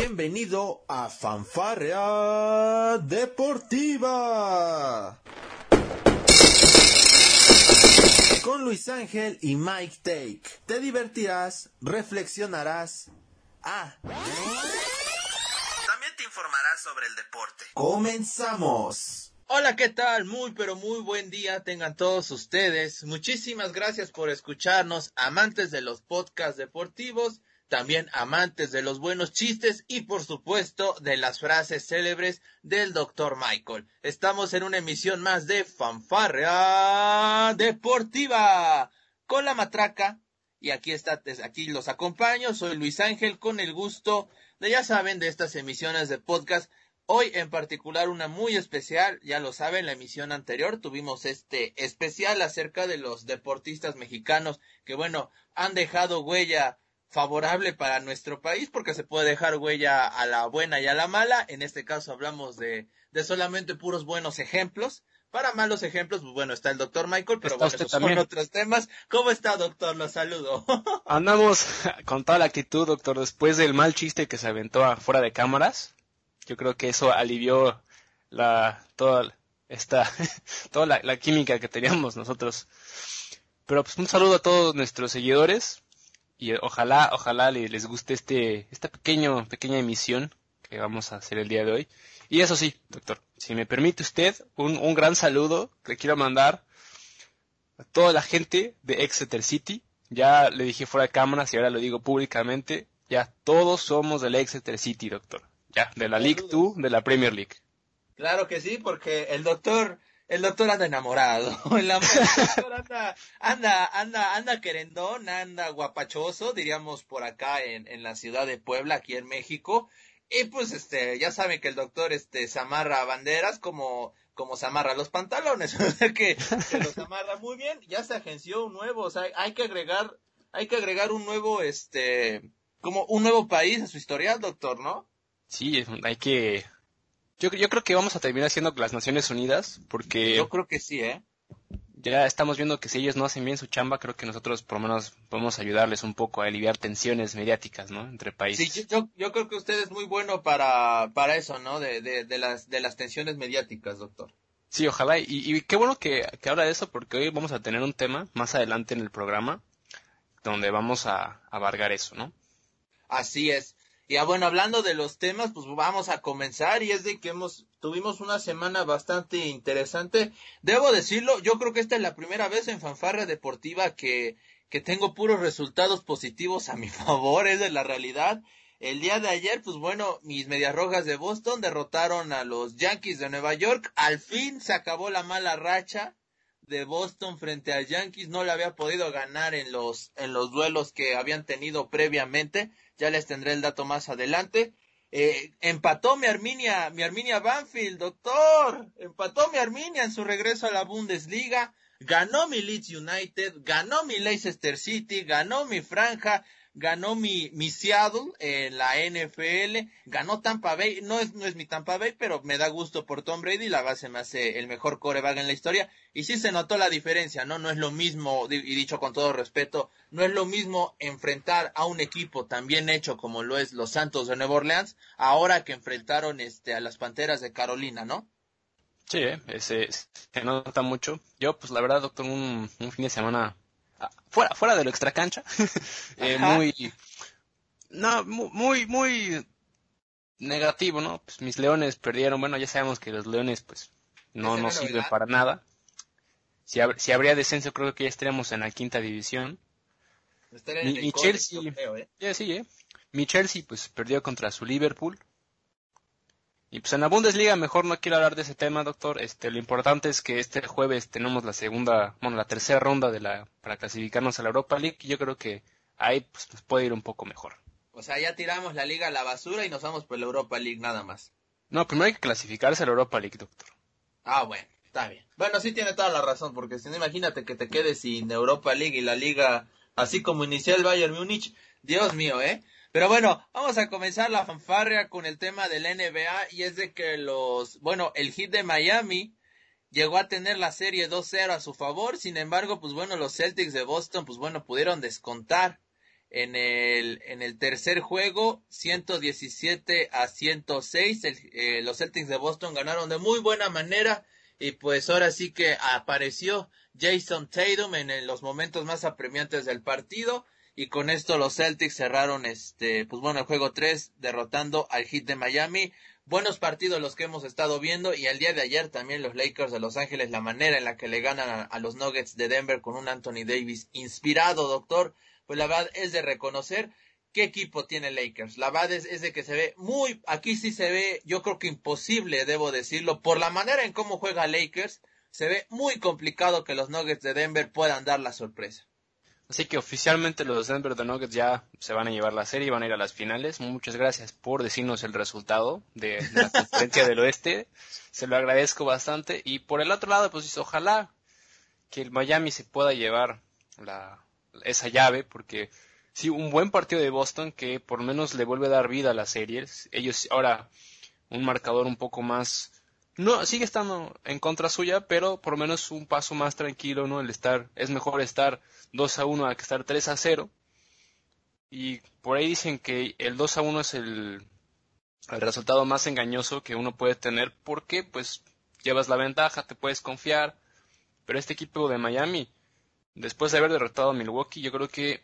Bienvenido a Fanfarrea Deportiva. Con Luis Ángel y Mike Take. Te divertirás, reflexionarás. Ah. También te informarás sobre el deporte. Comenzamos. Hola, ¿qué tal? Muy, pero muy buen día tengan todos ustedes. Muchísimas gracias por escucharnos, amantes de los podcasts deportivos también amantes de los buenos chistes y por supuesto de las frases célebres del Dr. Michael. Estamos en una emisión más de Fanfarrea Deportiva con la matraca y aquí está, aquí los acompaño, soy Luis Ángel con el gusto de ya saben de estas emisiones de podcast. Hoy en particular una muy especial, ya lo saben, la emisión anterior tuvimos este especial acerca de los deportistas mexicanos que bueno, han dejado huella favorable para nuestro país porque se puede dejar huella a la buena y a la mala. En este caso hablamos de, de solamente puros buenos ejemplos. Para malos ejemplos, pues bueno, está el doctor Michael, pero bueno, esos son otros temas. ¿Cómo está, doctor? Lo saludo. Andamos con toda la actitud, doctor, después del mal chiste que se aventó afuera de cámaras. Yo creo que eso alivió la, toda esta, toda la, la química que teníamos nosotros. Pero pues un saludo a todos nuestros seguidores y ojalá, ojalá les guste este, esta pequeño, pequeña emisión que vamos a hacer el día de hoy. Y eso sí, doctor, si me permite usted, un, un gran saludo que quiero mandar a toda la gente de Exeter City. Ya le dije fuera de cámaras y ahora lo digo públicamente. Ya todos somos del Exeter City, doctor. Ya, de la League 2, de la Premier League. Claro que sí, porque el doctor el doctor anda enamorado. El, doctor anda, anda, anda, anda querendón, anda guapachoso, diríamos por acá en, en la ciudad de Puebla, aquí en México. Y pues este, ya saben que el doctor este se amarra banderas como, como se amarra los pantalones. O sea que, que los amarra muy bien. Ya se agenció un nuevo, o sea, hay que agregar, hay que agregar un nuevo, este, como un nuevo país a su historial, doctor, ¿no? Sí, hay que, yo, yo creo que vamos a terminar siendo las Naciones Unidas, porque... Yo creo que sí, ¿eh? Ya estamos viendo que si ellos no hacen bien su chamba, creo que nosotros por lo menos podemos ayudarles un poco a aliviar tensiones mediáticas, ¿no? Entre países. Sí, yo, yo creo que usted es muy bueno para, para eso, ¿no? De, de, de, las, de las tensiones mediáticas, doctor. Sí, ojalá. Y, y qué bueno que, que habla de eso, porque hoy vamos a tener un tema más adelante en el programa donde vamos a abarcar eso, ¿no? Así es. Y ah, bueno, hablando de los temas, pues vamos a comenzar y es de que hemos tuvimos una semana bastante interesante. Debo decirlo, yo creo que esta es la primera vez en Fanfarra Deportiva que que tengo puros resultados positivos a mi favor, es de la realidad. El día de ayer, pues bueno, mis medias rojas de Boston derrotaron a los Yankees de Nueva York. Al fin se acabó la mala racha de Boston frente a Yankees. No le había podido ganar en los, en los duelos que habían tenido previamente ya les tendré el dato más adelante. Eh, empató mi Arminia, mi Arminia Banfield, doctor, empató mi Arminia en su regreso a la Bundesliga, ganó mi Leeds United, ganó mi Leicester City, ganó mi Franja, ganó mi, mi Seattle en la NFL, ganó Tampa Bay, no es, no es mi Tampa Bay, pero me da gusto por Tom Brady, la base me hace el mejor coreback en la historia, y sí se notó la diferencia, ¿no? No es lo mismo, y dicho con todo respeto, no es lo mismo enfrentar a un equipo tan bien hecho como lo es los Santos de Nueva Orleans, ahora que enfrentaron este a las Panteras de Carolina, ¿no? Sí, eh, se nota mucho. Yo, pues la verdad, doctor, un, un fin de semana fuera, fuera de lo extra cancha, eh, muy, no, muy, muy negativo, ¿no? Pues mis leones perdieron, bueno, ya sabemos que los leones, pues, no nos sirven para nada. Si, si habría descenso, creo que ya estaríamos en la quinta división. Mi, Chelsea, ¿eh? sí, ¿eh? Mi Chelsea, pues, perdió contra su Liverpool. Y pues en la Bundesliga mejor no quiero hablar de ese tema, doctor. Este, lo importante es que este jueves tenemos la segunda, bueno, la tercera ronda de la para clasificarnos a la Europa League y yo creo que ahí pues puede ir un poco mejor. O sea, ya tiramos la liga a la basura y nos vamos por la Europa League nada más. No, primero hay que clasificarse a la Europa League, doctor. Ah, bueno, está bien. Bueno, sí tiene toda la razón, porque si no imagínate que te quedes sin Europa League y la liga así como inició el Bayern Múnich. Dios mío, ¿eh? Pero bueno, vamos a comenzar la fanfarria con el tema del NBA y es de que los, bueno, el hit de Miami llegó a tener la serie 2-0 a su favor, sin embargo, pues bueno, los Celtics de Boston, pues bueno, pudieron descontar en el, en el tercer juego, 117 a 106. Eh, los Celtics de Boston ganaron de muy buena manera. Y pues ahora sí que apareció Jason Tatum en los momentos más apremiantes del partido. Y con esto los Celtics cerraron este, pues bueno, el juego 3 derrotando al Heat de Miami. Buenos partidos los que hemos estado viendo y el día de ayer también los Lakers de Los Ángeles, la manera en la que le ganan a los Nuggets de Denver con un Anthony Davis inspirado, doctor pues la verdad es de reconocer qué equipo tiene Lakers. La verdad es, de que se ve muy, aquí sí se ve, yo creo que imposible, debo decirlo, por la manera en cómo juega Lakers, se ve muy complicado que los Nuggets de Denver puedan dar la sorpresa. Así que oficialmente los Denver de Nuggets ya se van a llevar la serie y van a ir a las finales. Muchas gracias por decirnos el resultado de, la conferencia del oeste. Se lo agradezco bastante. Y por el otro lado, pues ojalá que el Miami se pueda llevar la, esa llave, porque sí, un buen partido de Boston que por lo menos le vuelve a dar vida a las series. Ellos ahora un marcador un poco más no sigue estando en contra suya, pero por lo menos un paso más tranquilo, ¿no? El estar es mejor estar 2 a 1 a que estar 3 a 0. Y por ahí dicen que el 2 a 1 es el, el resultado más engañoso que uno puede tener porque pues llevas la ventaja, te puedes confiar. Pero este equipo de Miami después de haber derrotado a Milwaukee, yo creo que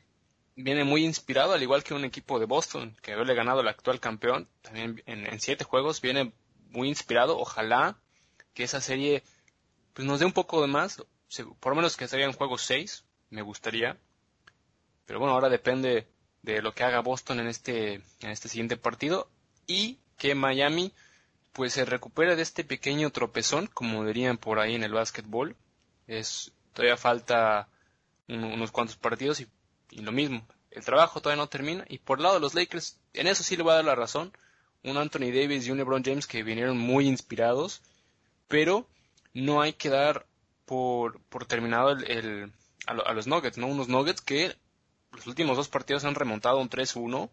viene muy inspirado, al igual que un equipo de Boston, que haberle ganado al actual campeón, también en, siete juegos, viene muy inspirado. Ojalá que esa serie pues nos dé un poco de más, por lo menos que sería en juego 6, me gustaría. Pero bueno, ahora depende de lo que haga Boston en este, en este siguiente partido y que Miami pues se recupere de este pequeño tropezón, como dirían por ahí en el básquetbol. Es, todavía falta unos cuantos partidos y, lo mismo. El trabajo todavía no termina. Y por el lado de los Lakers, en eso sí le voy a dar la razón. Un Anthony Davis y un LeBron James que vinieron muy inspirados. Pero no hay que dar por, por terminado el, a, los Nuggets, ¿no? Unos Nuggets que los últimos dos partidos han remontado un 3-1.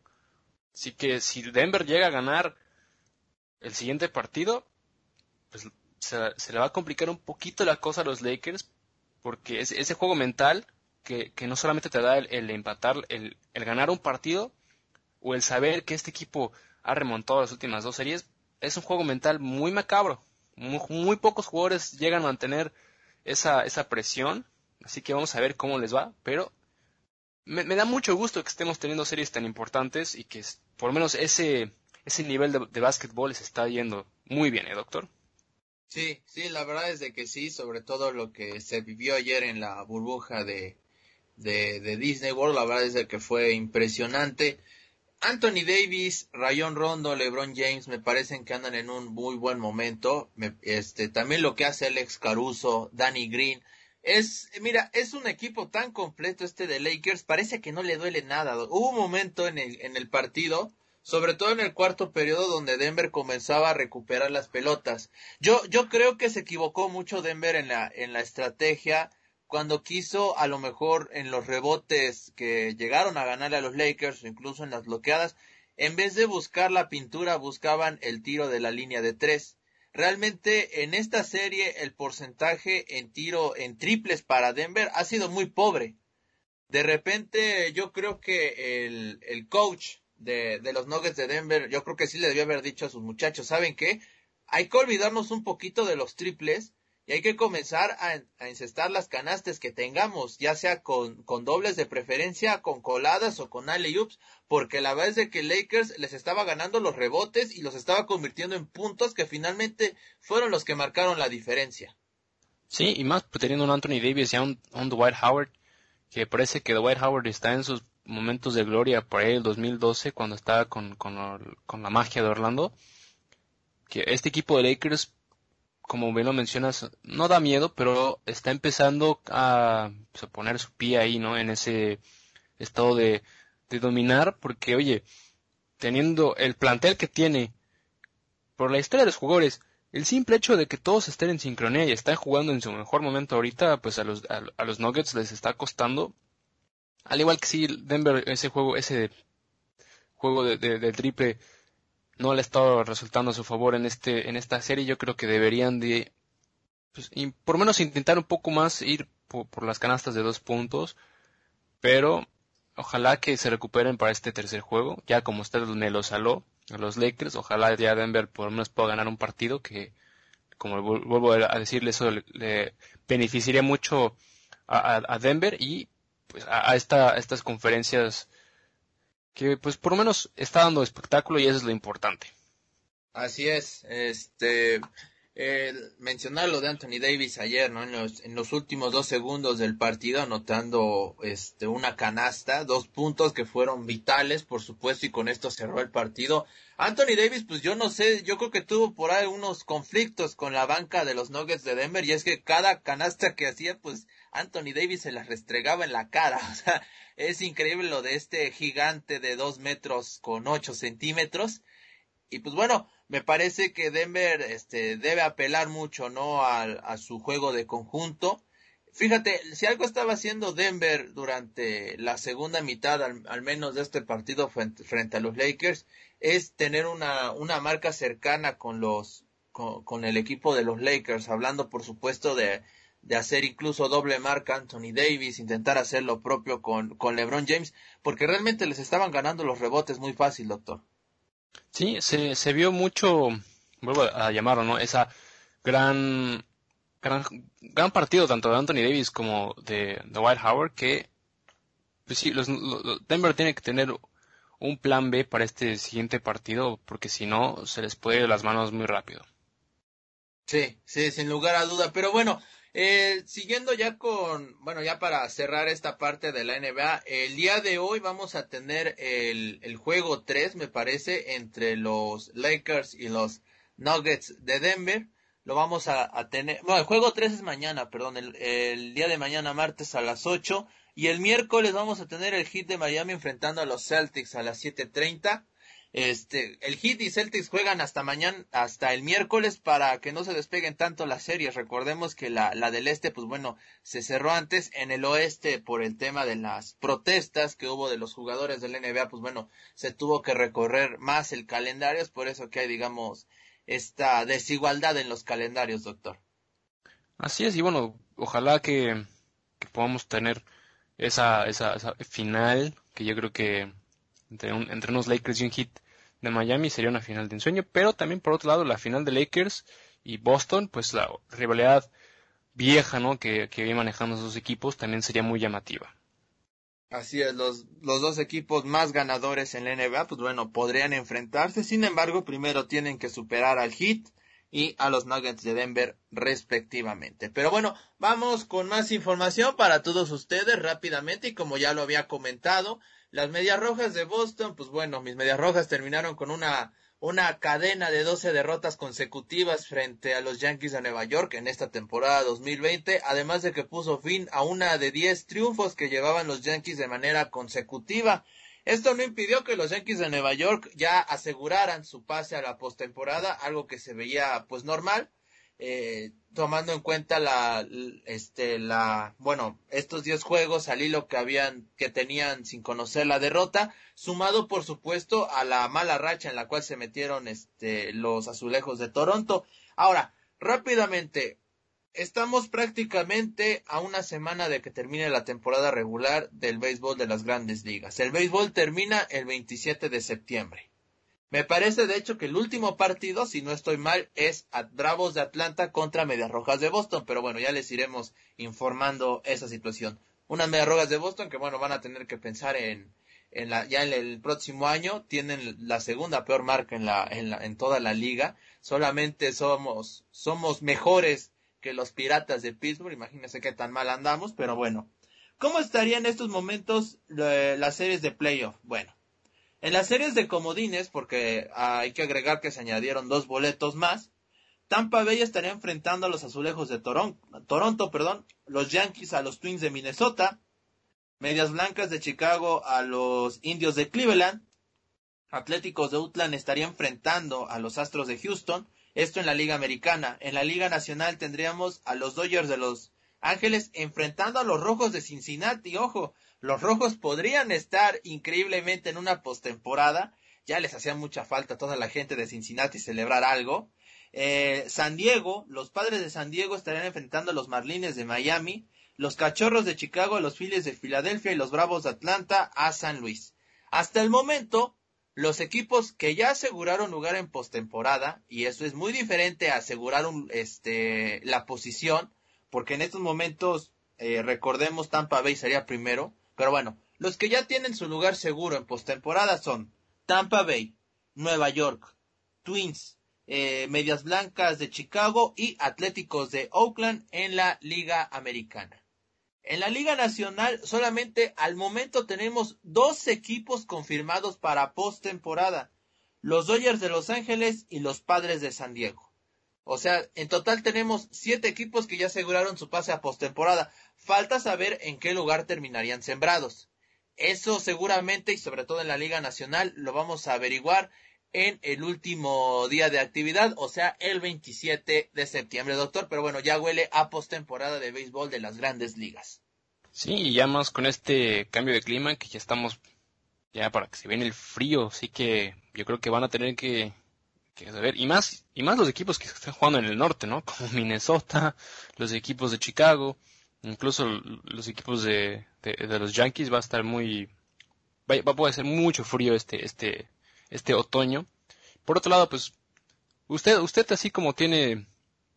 Así que si Denver llega a ganar el siguiente partido, pues se, le va a complicar un poquito la cosa a los Lakers, porque ese juego mental que, no solamente te da el, empatar, el, ganar un partido o el saber que este equipo ha remontado las últimas dos series, es un juego mental muy macabro. Muy, pocos jugadores llegan a mantener esa, esa presión, así que vamos a ver cómo les va, pero me, da mucho gusto que estemos teniendo series tan importantes y que por lo menos ese, ese nivel de, de básquetbol les está yendo muy bien, ¿eh, doctor? Sí, sí, la verdad es de que sí, sobre todo lo que se vivió ayer en la burbuja de, de, Disney World, la verdad es de que fue impresionante. Anthony Davis, Rayon Rondo, LeBron James me parecen que andan en un muy buen momento. este, también lo que hace Alex Caruso, Danny Green. Es, mira, es un equipo tan completo este de Lakers, parece que no le duele nada. Hubo un momento en el, en el partido, sobre todo en el cuarto periodo, donde Denver comenzaba a recuperar las pelotas. Yo, yo creo que se equivocó mucho Denver en la, en la estrategia cuando quiso a lo mejor en los rebotes que llegaron a ganarle a los Lakers incluso en las bloqueadas, en vez de buscar la pintura buscaban el tiro de la línea de tres. Realmente en esta serie el porcentaje en tiro en triples para Denver ha sido muy pobre. De repente yo creo que el, el coach de, de los Nuggets de Denver, yo creo que sí le debió haber dicho a sus muchachos, ¿saben qué? Hay que olvidarnos un poquito de los triples hay que comenzar a, a incestar las canastas que tengamos, ya sea con, dobles de preferencia, con coladas o con alley-oops, porque la verdad es que Lakers les estaba ganando los rebotes y los estaba convirtiendo en puntos que finalmente fueron los que marcaron la diferencia. Sí, y más pues, teniendo un Anthony Davis y un, Dwight Howard, que parece que Dwight Howard está en sus momentos de gloria por ahí el 2012 cuando estaba con, con la magia de Orlando, que este equipo de Lakers como bien lo mencionas, no da miedo, pero está empezando a, pues, poner su pie ahí, ¿no? En ese estado de, dominar, porque, oye, teniendo el plantel que tiene, por la historia de los jugadores, el simple hecho de que todos estén en sincronía y están jugando en su mejor momento ahorita, pues a los, a, los Nuggets les está costando. Al igual que si Denver, ese juego, ese juego de, de triple no le ha estado resultando a su favor en este en esta serie yo creo que deberían de pues, por lo menos intentar un poco más ir por, las canastas de dos puntos pero ojalá que se recuperen para este tercer juego. Ya como usted me lo saló a los Lakers, ojalá ya Denver por lo menos pueda ganar un partido que, como vuelvo a decirle, eso le, beneficiaría mucho a, Denver y pues a, esta, estas conferencias que pues por lo menos está dando espectáculo y eso es lo importante. Así es, este, mencionar lo de Anthony Davis ayer, ¿no? En los, en los últimos dos segundos del partido, anotando este, una canasta, dos puntos que fueron vitales, por supuesto, y con esto cerró el partido. Anthony Davis, pues yo no sé, yo creo que tuvo por ahí unos conflictos con la banca de los Nuggets de Denver, y es que cada canasta que hacía, pues Anthony Davis se la restregaba en la cara. O sea, es increíble lo de este gigante de dos metros con ocho centímetros. Y pues bueno, me parece que Denver este, debe apelar mucho ¿no? a, a su juego de conjunto. Fíjate, si algo estaba haciendo Denver durante la segunda mitad, al, menos de este partido frente, a los Lakers, es tener una, una marca cercana con los con, el equipo de los Lakers, hablando por supuesto de, de hacer incluso doble marca Anthony Davis, intentar hacer lo propio con, con LeBron James, porque realmente les estaban ganando los rebotes muy fácil, doctor. Sí, se, se vio mucho, vuelvo a llamarlo, ¿no? Esa gran, gran, gran partido tanto de Anthony Davis como de, de White Howard que, pues sí, los, Denver tiene que tener un plan B para este siguiente partido porque si no se les puede ir las manos muy rápido. Sí, sí, sin lugar a duda. Pero bueno, eh, siguiendo ya con, bueno, ya para cerrar esta parte de la NBA, el día de hoy vamos a tener el, el juego 3, me parece, entre los Lakers y los Nuggets de Denver. Lo vamos a, tener, bueno, el juego 3 es mañana, perdón, el, el, día de mañana martes a las 8. Y el miércoles vamos a tener el hit de Miami enfrentando a los Celtics a las 7.30. Este, el Heat y Celtics juegan hasta mañana, hasta el miércoles para que no se despeguen tanto las series. Recordemos que la, la del este, pues bueno, se cerró antes. En el oeste, por el tema de las protestas que hubo de los jugadores del NBA, pues bueno, se tuvo que recorrer más el calendario. Es por eso que hay, digamos, esta desigualdad en los calendarios, doctor. Así es, y bueno, ojalá que, podamos tener esa, esa, esa final, que yo creo que entre, entre unos Lakers y un Heat de Miami sería una final de ensueño, pero también por otro lado la final de Lakers y Boston, pues la rivalidad vieja, ¿no? Que, que viene manejando esos equipos también sería muy llamativa. Así es, los, los dos equipos más ganadores en la NBA, pues bueno, podrían enfrentarse, sin embargo, primero tienen que superar al Heat y a los Nuggets de Denver respectivamente. Pero bueno, vamos con más información para todos ustedes rápidamente y como ya lo había comentado, las Medias Rojas de Boston, pues bueno, mis Medias Rojas terminaron con una, una cadena de 12 derrotas consecutivas frente a los Yankees de Nueva York en esta temporada 2020, además de que puso fin a una de 10 triunfos que llevaban los Yankees de manera consecutiva. Esto no impidió que los Yankees de Nueva York ya aseguraran su pase a la postemporada, algo que se veía pues normal, eh, tomando en cuenta la, este, la, bueno, estos 10 juegos al hilo que habían, que tenían sin conocer la derrota, sumado por supuesto a la mala racha en la cual se metieron, este, los azulejos de Toronto. Ahora, rápidamente, estamos prácticamente a una semana de que termine la temporada regular del béisbol de las grandes ligas. El béisbol termina el 27 de septiembre. Me parece de hecho que el último partido, si no estoy mal, es a Bravos de Atlanta contra Medias Rojas de Boston, pero bueno, ya les iremos informando esa situación. Unas Medias Rojas de Boston que bueno, van a tener que pensar en, en la, ya en el próximo año, tienen la segunda peor marca en la, en la, en toda la liga. Solamente somos, somos mejores que los Piratas de Pittsburgh, imagínense qué tan mal andamos, pero bueno. ¿Cómo estarían en estos momentos eh, las series de playoff? Bueno, en las series de comodines, porque hay que agregar que se añadieron dos boletos más, Tampa Bay estaría enfrentando a los azulejos de Toronto, Toronto perdón, los Yankees a los Twins de Minnesota, Medias Blancas de Chicago a los Indios de Cleveland, Atléticos de Utland estaría enfrentando a los Astros de Houston, esto en la Liga Americana. En la Liga Nacional tendríamos a los Dodgers de Los Ángeles enfrentando a los Rojos de Cincinnati. Ojo, los rojos podrían estar increíblemente en una postemporada. Ya les hacía mucha falta a toda la gente de Cincinnati celebrar algo. Eh, San Diego, los padres de San Diego estarían enfrentando a los Marlines de Miami. los Cachorros de Chicago, los Phillies de Filadelfia y los Bravos de Atlanta a San Luis. Hasta el momento, los equipos que ya aseguraron lugar en postemporada, y eso es muy diferente a asegurar un, este, la posición, porque en estos momentos, eh, recordemos, Tampa Bay sería primero, pero bueno, los que ya tienen su lugar seguro en postemporada son Tampa Bay, Nueva York, Twins, eh, Medias Blancas de Chicago y Atléticos de Oakland en la Liga Americana. En la Liga Nacional solamente al momento tenemos dos equipos confirmados para postemporada, los Dodgers de Los Ángeles y los Padres de San Diego. O sea, en total tenemos siete equipos que ya aseguraron su pase a postemporada. Falta saber en qué lugar terminarían sembrados. Eso seguramente y sobre todo en la Liga Nacional lo vamos a averiguar en el último día de actividad, o sea, el 27 de septiembre, doctor. Pero bueno, ya huele a postemporada de béisbol de las grandes ligas. Sí, y ya más con este cambio de clima, que ya estamos, ya para que se viene el frío, sí que yo creo que van a tener que, y más, y más los equipos que están jugando en el norte, ¿no? Como Minnesota, los equipos de Chicago, incluso los equipos de, de, los Yankees va a estar muy, va, a poder ser mucho frío este, este, este otoño. Por otro lado, pues, usted, usted así como tiene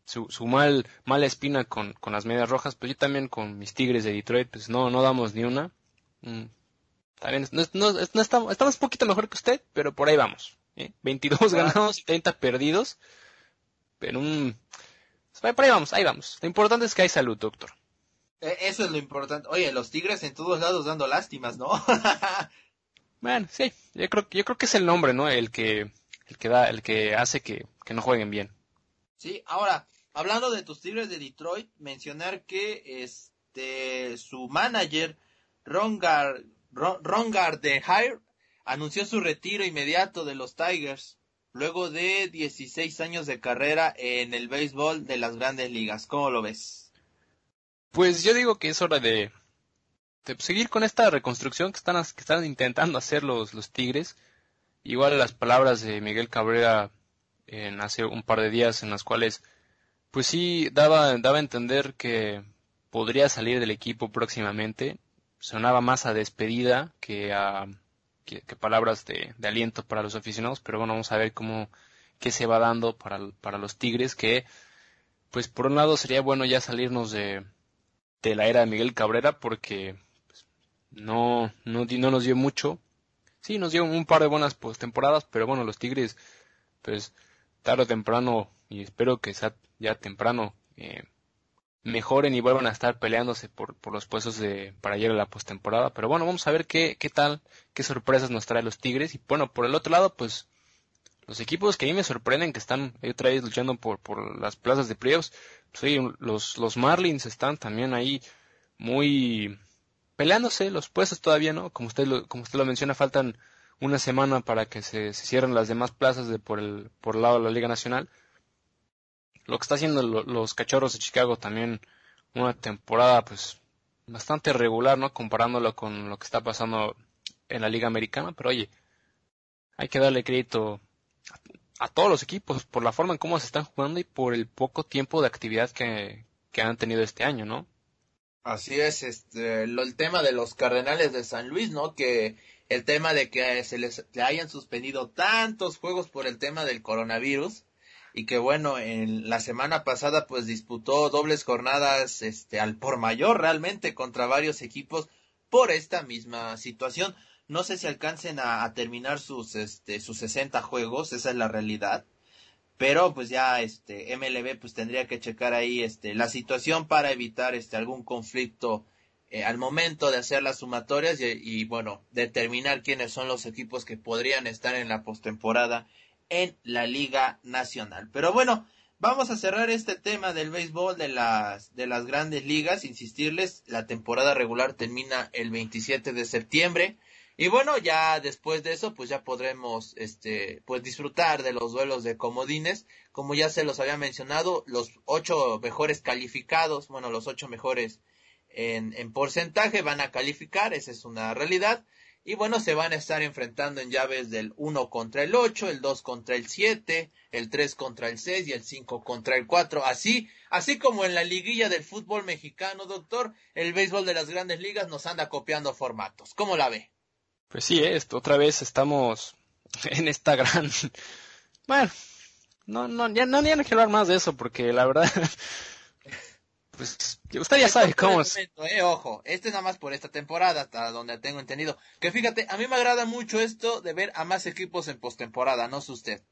su, su mal, mala espina con, con las medias rojas, pues yo también con mis Tigres de Detroit, pues no, no damos ni una. Mm, no, no, estamos, estamos un poquito mejor que usted, pero por ahí vamos. ¿Eh? 22 ganados y 30 perdidos. Pero un... Por ahí vamos, ahí vamos. Lo importante es que hay salud, doctor. E, eso es lo importante. Oye, los Tigres en todos lados dando lástimas, ¿no? Bueno, sí, yo creo, yo creo que es el nombre, ¿no? El que, el que da, el que hace que, no jueguen bien. Sí, ahora, hablando de tus Tigres de Detroit, mencionar que este, su manager, Rongar, Rongar de Hire, anunció su retiro inmediato de los Tigers, luego de 16 años de carrera en el béisbol de las grandes ligas. ¿Cómo lo ves? Pues yo digo que es hora de, seguir con esta reconstrucción que están, que están intentando hacer los, los Tigres. Igual las palabras de Miguel Cabrera en hace un par de días en las cuales pues sí daba, daba a entender que podría salir del equipo próximamente. Sonaba más a despedida que a que, palabras de, aliento para los aficionados, pero bueno, vamos a ver cómo qué se va dando para, para los Tigres, que pues por un lado sería bueno ya salirnos de, de la era de Miguel Cabrera porque no, no, no nos dio mucho. Sí, nos dio un par de buenas pues, temporadas, pero bueno, los Tigres, pues tarde o temprano, y espero que sea ya temprano, eh, mejoren y vuelvan a estar peleándose por, por los puestos de, para llegar a la postemporada. Pero bueno, vamos a ver qué, qué tal, qué sorpresas nos trae los Tigres. Y bueno, por el otro lado, pues los equipos que a mí me sorprenden, que están otra vez luchando por, por las plazas de playoffs, pues los, los Marlins están también ahí muy, peleándose los puestos todavía, ¿no? Como usted lo, como usted lo menciona, faltan una semana para que se, cierren las demás plazas de por el, por el lado de la Liga Nacional. Lo que está haciendo los Cachorros de Chicago también una temporada pues bastante regular, ¿no? Comparándolo con lo que está pasando en la Liga Americana, pero oye, hay que darle crédito a, todos los equipos por la forma en cómo se están jugando y por el poco tiempo de actividad que, que han tenido este año, ¿no? Así es, este, lo, el tema de los Cardenales de San Luis, ¿no? Que el tema de que se les hayan suspendido tantos juegos por el tema del coronavirus y que bueno, en la semana pasada pues disputó dobles jornadas este al por mayor realmente contra varios equipos por esta misma situación. No sé si alcancen a, terminar sus este sus 60 juegos, esa es la realidad pero pues ya este MLB pues tendría que checar ahí este la situación para evitar este algún conflicto eh, al momento de hacer las sumatorias y, bueno determinar quiénes son los equipos que podrían estar en la postemporada en la liga nacional pero bueno vamos a cerrar este tema del béisbol de las de las grandes ligas insistirles la temporada regular termina el 27 de septiembre y bueno, ya después de eso, pues ya podremos, este, pues disfrutar de los duelos de comodines. Como ya se los había mencionado, los ocho mejores calificados, bueno, los ocho mejores en, en porcentaje van a calificar, esa es una realidad. Y bueno, se van a estar enfrentando en llaves del 1 contra el 8, el 2 contra el 7, el 3 contra el 6 y el 5 contra el 4. Así, así como en la liguilla del fútbol mexicano, doctor, el béisbol de las grandes ligas nos anda copiando formatos. ¿Cómo la ve? Pues sí, esto, otra vez estamos en esta gran... Bueno, no, no, ya no, ya no quiero hablar más de eso porque la verdad pues usted ya sabe cómo es. eh, ojo, este es nada más por esta temporada, hasta donde tengo entendido. Que fíjate, a mí me agrada mucho esto de ver a más equipos en postemporada, no sé usted.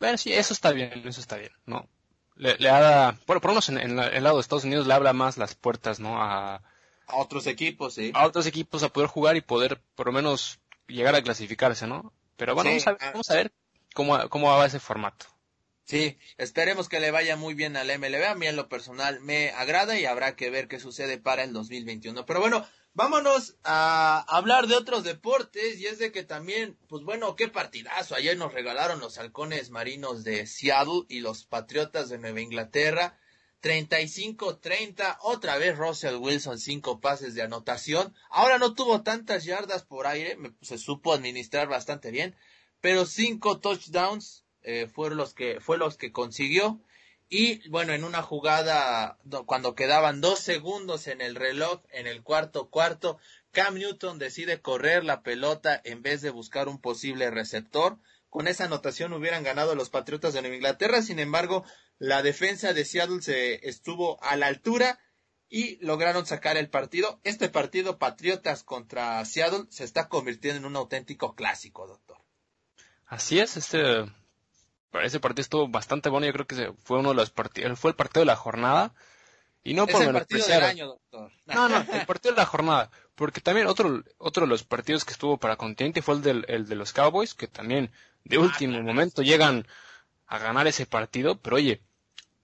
Bueno, sí, eso está bien, eso está bien, ¿no? Le, le da, bueno, por lo menos en, el lado de Estados Unidos le habla más las puertas, ¿no? A, a otros equipos, sí. A otros equipos a poder jugar y poder, por lo menos, llegar a clasificarse, ¿no? Pero bueno, vamos, a, ah. vamos a ver cómo, cómo va ese formato. Sí, esperemos que le vaya muy bien al MLB. A mí en lo personal me agrada y habrá que ver qué sucede para el 2021. Pero bueno, vámonos a hablar de otros deportes y es de que también, pues bueno, qué partidazo. Ayer nos regalaron los halcones marinos de Seattle y los patriotas de Nueva Inglaterra. 35-30, otra vez Russell Wilson, cinco pases de anotación. Ahora no tuvo tantas yardas por aire, se supo administrar bastante bien, pero cinco touchdowns, eh, fueron los que, fue los que consiguió. Y bueno, en una jugada cuando quedaban dos segundos en el reloj, en el cuarto cuarto, Cam Newton decide correr la pelota en vez de buscar un posible receptor. Con esa anotación hubieran ganado los Patriotas de Nueva Inglaterra. Sin embargo, la defensa de Seattle se estuvo a la altura y lograron sacar el partido. Este partido Patriotas contra Seattle se está convirtiendo en un auténtico clásico, doctor. Así es, este ese partido estuvo bastante bueno. Yo creo que fue uno de los partidos, fue el partido de la jornada. Y no por el partido del año, doctor. No, no, el partido de la jornada. Porque también otro, otro de los partidos que estuvo para continente fue el, del, el de los Cowboys, que también de ah, último momento llegan a ganar ese partido. Pero oye,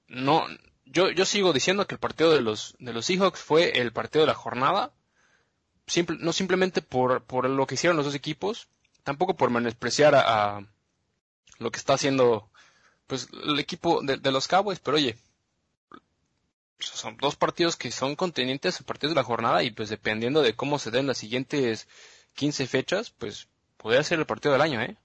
no, yo, yo sigo diciendo que el partido de los, de los Seahawks fue el partido de la jornada. Simple, no simplemente por, por lo que hicieron los dos equipos, tampoco por menospreciar a lo que está haciendo pues el equipo de, los Cowboys, pero oye, son dos partidos que son contenientes a partir de la jornada y pues dependiendo de cómo se den las siguientes 15 fechas, pues podría ser el partido del año, ¿eh?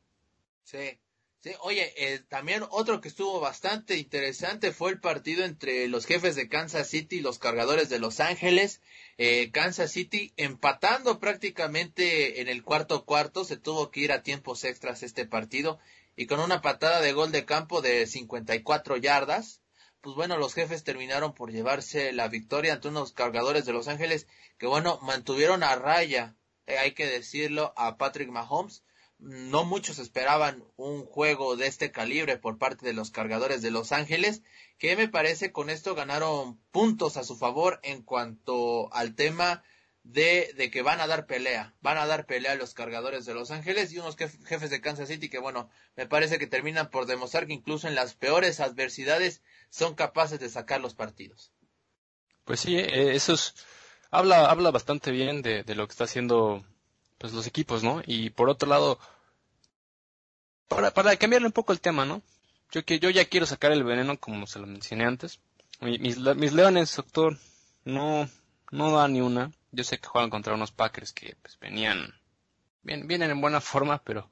Sí. Sí, oye, eh, también otro que estuvo bastante interesante fue el partido entre los jefes de Kansas City y los cargadores de Los Ángeles. Eh, Kansas City empatando prácticamente en el cuarto cuarto, se tuvo que ir a tiempos extras este partido y con una patada de gol de campo de 54 yardas, pues bueno, los jefes terminaron por llevarse la victoria ante unos cargadores de Los Ángeles que bueno, mantuvieron a raya, eh, hay que decirlo, a Patrick Mahomes. No muchos esperaban un juego de este calibre por parte de los cargadores de Los Ángeles, que me parece con esto ganaron puntos a su favor en cuanto al tema de, de, que van a dar pelea, van a dar pelea a los cargadores de Los Ángeles y unos jefes de Kansas City que bueno, me parece que terminan por demostrar que incluso en las peores adversidades son capaces de sacar los partidos. Pues sí, eh, eso es, habla, habla bastante bien de, de lo que está haciendo pues los equipos, ¿no? Y por otro lado, para, para cambiarle un poco el tema, ¿no? Yo que yo ya quiero sacar el veneno como se lo mencioné antes. Mis, mis leones, doctor, no, no da ni una. Yo sé que juegan contra unos Packers que pues, venían, bien, vienen en buena forma, pero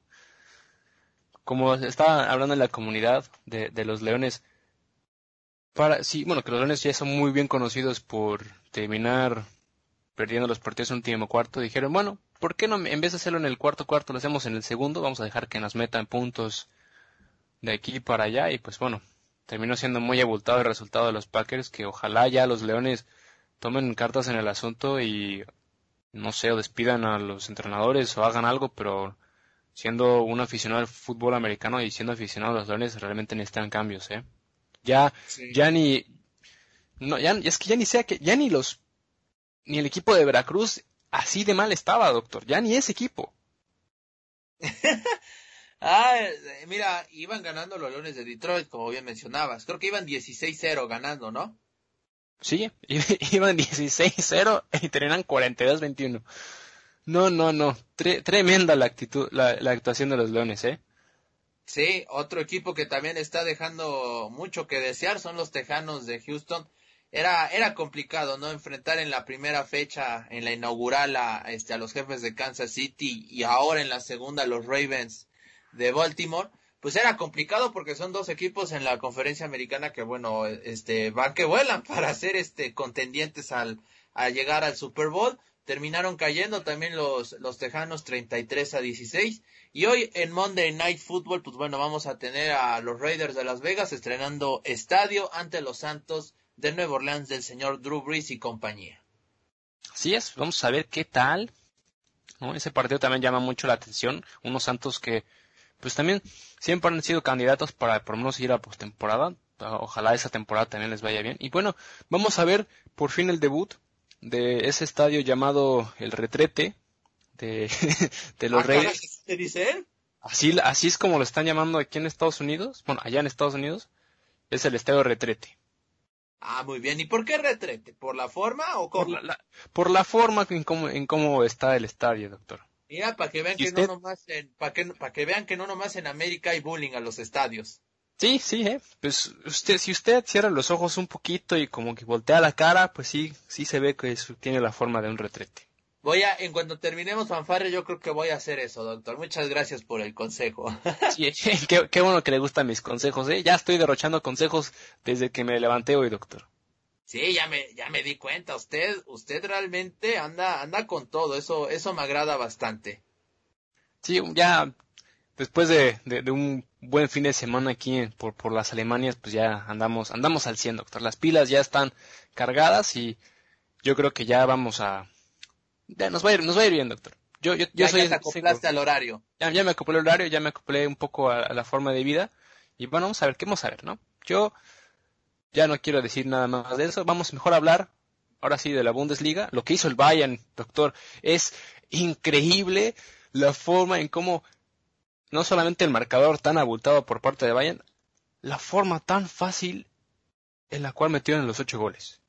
como estaba hablando en la comunidad de, de los Leones, para, sí, bueno, que los Leones ya son muy bien conocidos por terminar perdiendo los partidos en un último cuarto, dijeron, bueno, ¿por qué no, en vez de hacerlo en el cuarto cuarto, lo hacemos en el segundo? Vamos a dejar que nos metan puntos de aquí para allá y pues bueno, terminó siendo muy abultado el resultado de los Packers, que ojalá ya los Leones tomen cartas en el asunto y no sé, o despidan a los entrenadores o hagan algo, pero siendo un aficionado al fútbol americano y siendo aficionado a los Leones realmente necesitan cambios, ¿eh? Ya, ya ni, no, ya, es que ya ni sea que, ya ni los, ni el equipo de Veracruz así de mal estaba, doctor, ya ni ese equipo. ah, mira, iban ganando los Leones de Detroit, como bien mencionabas. Creo que iban 16-0 ganando, ¿no? Sí, iban 16-0 y terminan 42-21. No, no, no. tremenda la actitud, la, actuación de los Leones, ¿eh? Sí, otro equipo que también está dejando mucho que desear son los Tejanos de Houston. era, era complicado, ¿no? Enfrentar en la primera fecha, en la inaugural, a, este, a los jefes de Kansas City y ahora en la segunda los Ravens de Baltimore. Pues era complicado porque son dos equipos en la conferencia americana que, bueno, este, van que vuelan para ser, este, contendientes al, a llegar al Super Bowl. Terminaron cayendo también los, los Tejanos 33 a 16. Y hoy en Monday Night Football, pues bueno, vamos a tener a los Raiders de Las Vegas estrenando estadio ante los Santos de Nueva Orleans del señor Drew Brees y compañía. Así es, vamos a ver qué tal. Ese partido también llama mucho la atención. Unos Santos que, pues también siempre han sido candidatos para por lo menos ir a postemporada. Ojalá esa temporada también les vaya bien. Y bueno, vamos a ver por fin el debut de ese estadio llamado El Retrete de, de los Reyes. ¿Te dice Así, así es como lo están llamando aquí en Estados Unidos. Bueno, allá en Estados Unidos. Es el Estadio Retrete. Ah, muy bien. ¿Y por qué retrete? ¿Por la forma o cómo? Por la, forma en cómo, en cómo está el estadio, doctor. Mira, para que vean que no nomás en, para que, para que vean que no nomás en América hay bullying a los estadios. Sí, sí, eh. Pues usted, si usted cierra los ojos un poquito y como que voltea la cara, pues sí, sí se ve que tiene la forma de un retrete. Voy a, en cuanto terminemos fanfarre, yo creo que voy a hacer eso, doctor. Muchas gracias por el consejo. sí, qué, qué, bueno que le gustan mis consejos, ¿eh? Ya estoy derrochando consejos desde que me levanté hoy, doctor. Sí, ya me, ya me di cuenta. Usted, usted realmente anda, anda con todo. Eso, eso me agrada bastante. Sí, ya después de, de, un buen fin de semana aquí por, por las Alemanias, pues ya andamos, andamos al 100, doctor. Las pilas ya están cargadas y yo creo que ya vamos a, ya nos va a ir, nos va a ir bien, doctor. Yo, yo, yo ya, soy. Ya te acoplaste al horario. Ya, ya, me acoplé al horario, ya me acoplé un poco a, la forma de vida. Y bueno, vamos a ver, ¿qué vamos a ver, no? Yo ya no quiero decir nada más de eso. Vamos mejor a hablar, ahora sí, de la Bundesliga. Lo que hizo el Bayern, doctor, es increíble la forma en cómo, no solamente el marcador tan abultado por parte de Bayern, la forma tan fácil en la cual metieron los ocho goles.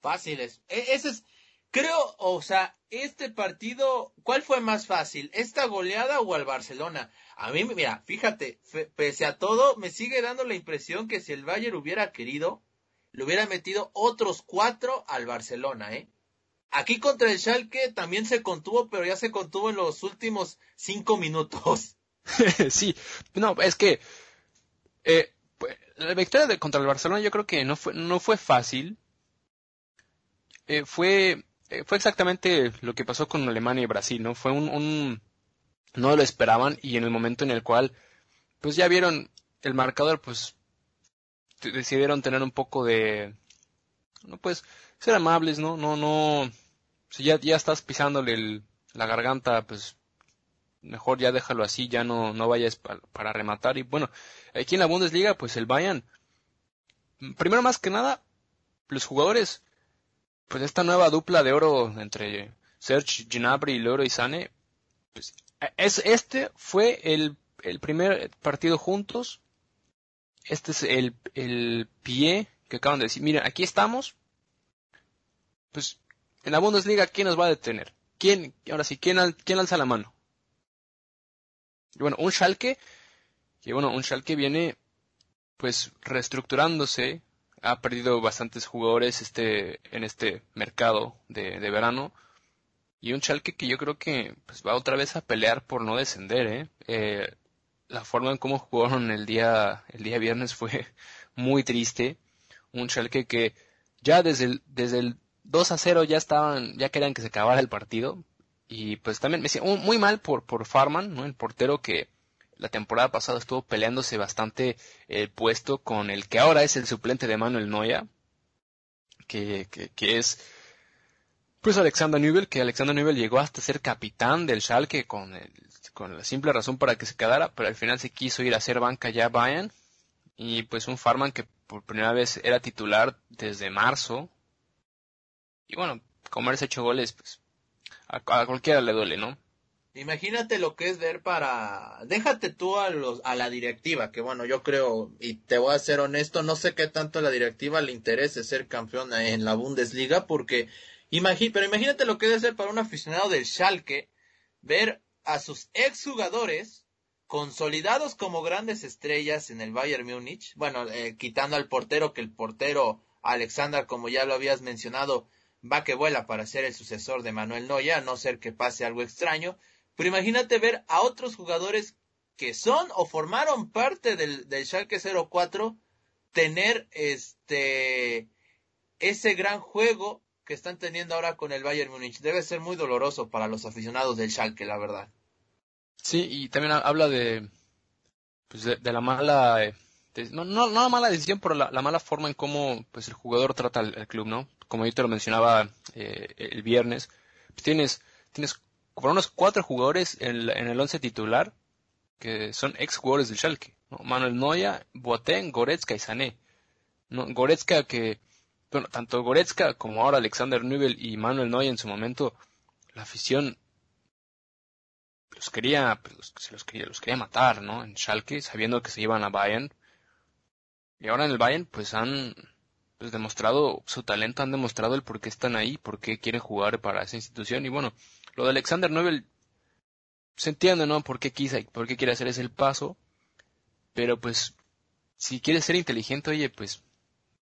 Fáciles. E, ese es, Creo, o sea, este partido, ¿cuál fue más fácil? ¿Esta goleada o al Barcelona? A mí, mira, fíjate, pese a todo, me sigue dando la impresión que si el Bayern hubiera querido, le hubiera metido otros cuatro al Barcelona, ¿eh? Aquí contra el Schalke también se contuvo, pero ya se contuvo en los últimos cinco minutos. sí, no, es que eh, pues, la victoria de, contra el Barcelona yo creo que no fue, no fue fácil. Eh, fue fue exactamente lo que pasó con Alemania y Brasil, ¿no? Fue un, un, no lo esperaban y en el momento en el cual, pues ya vieron el marcador, pues decidieron tener un poco de, no pues, ser amables, ¿no? No, no, si ya, ya estás pisándole la garganta, pues mejor ya déjalo así, ya no, no vayas para rematar. Y bueno, aquí en la Bundesliga, pues el Bayern, primero más que nada, los jugadores pues esta nueva dupla de oro entre Serge Gnabry y Loro Isane, pues es, este fue el, el primer partido juntos. Este es el, el pie que acaban de decir. Miren, aquí estamos. Pues en la Bundesliga, ¿quién nos va a detener? ¿Quién, ahora sí, quién, quién alza la mano? Y bueno, un Schalke, que bueno, un Schalke viene pues reestructurándose, ha perdido bastantes jugadores este, en este mercado de, verano. Y un Schalke que yo creo que pues, va otra vez a pelear por no descender. ¿eh? ¿eh? la forma en cómo jugaron el día, el día viernes fue muy triste. Un Schalke que ya desde el, desde el 2 a 0 ya estaban, ya querían que se acabara el partido. Y pues también me decía muy mal por, por Farman, ¿no? el portero que la temporada pasada estuvo peleándose bastante el puesto con el que ahora es el suplente de Manuel Noya, que, que, es pues Alexander Nubel, que Alexander Nubel llegó hasta ser capitán del Schalke con, el, con la simple razón para que se quedara, pero al final se quiso ir a hacer banca ya Bayern, y pues un Farman que por primera vez era titular desde marzo, y bueno, comerse ocho goles, pues a cualquiera le duele, ¿no? Imagínate lo que es ver para, déjate tú a los, a la directiva, que bueno, yo creo, y te voy a ser honesto, no sé qué tanto a la directiva le interese ser campeón en la Bundesliga, porque, pero imagínate lo que debe ser para un aficionado del Schalke, ver a sus exjugadores consolidados como grandes estrellas en el Bayern Múnich, bueno, eh, quitando al portero, que el portero Alexander, como ya lo habías mencionado, va que vuela para ser el sucesor de Manuel Noya, a no ser que pase algo extraño. Pero imagínate ver a otros jugadores que son o formaron parte del, del Schalke 04 tener este ese gran juego que están teniendo ahora con el Bayern Múnich. Debe ser muy doloroso para los aficionados del Schalke, la verdad. Sí, y también habla de pues de, la mala eh, no, no, no la mala decisión, pero la, mala forma en cómo pues el jugador trata al, club, ¿no? Como yo te lo mencionaba eh, el viernes, pues tienes tienes por unos cuatro jugadores en, en el once titular que son ex jugadores del Schalke. Manuel Noya, Boateng, Goretzka y Sané. Goretzka que bueno, tanto Goretzka como ahora Alexander Nübel y Manuel Neuer en su momento, la afición los quería, pues, se los quería, los quería matar, ¿no? En Schalke, sabiendo que se iban a Bayern. Y ahora en el Bayern, pues han pues, demostrado su talento, han demostrado el por qué están ahí, por qué quieren jugar para esa institución. Y bueno, lo de Alexander Nobel se entiende, ¿no? Por qué quise, por qué quiere hacer ese paso. Pero pues, si quieres ser inteligente, oye, pues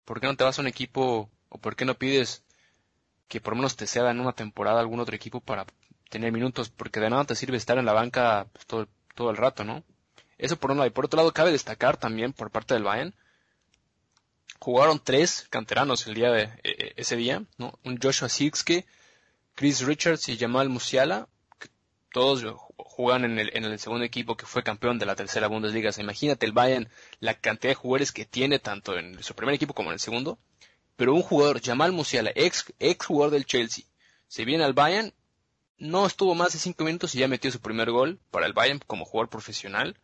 ¿por qué no te vas a un equipo o por qué no pides que por lo menos te sea en una temporada algún otro equipo para tener minutos? Porque de nada te sirve estar en la banca pues, todo, todo el rato, ¿no? Eso por un lado. Y por otro lado, cabe destacar también por parte del Bayern, jugaron tres canteranos el día de e, e, ese día, ¿no? Un Joshua Sixke, Chris Richards y Jamal Musiala, todos juegan en el, en el segundo equipo que fue campeón de la tercera Bundesliga. imagínate el Bayern, la cantidad de jugadores que tiene tanto en su primer equipo como en el segundo. Pero un jugador, Jamal Musiala, ex, ex jugador del Chelsea, se viene al Bayern, no estuvo más de cinco minutos y ya metió su primer gol para el Bayern como jugador profesional.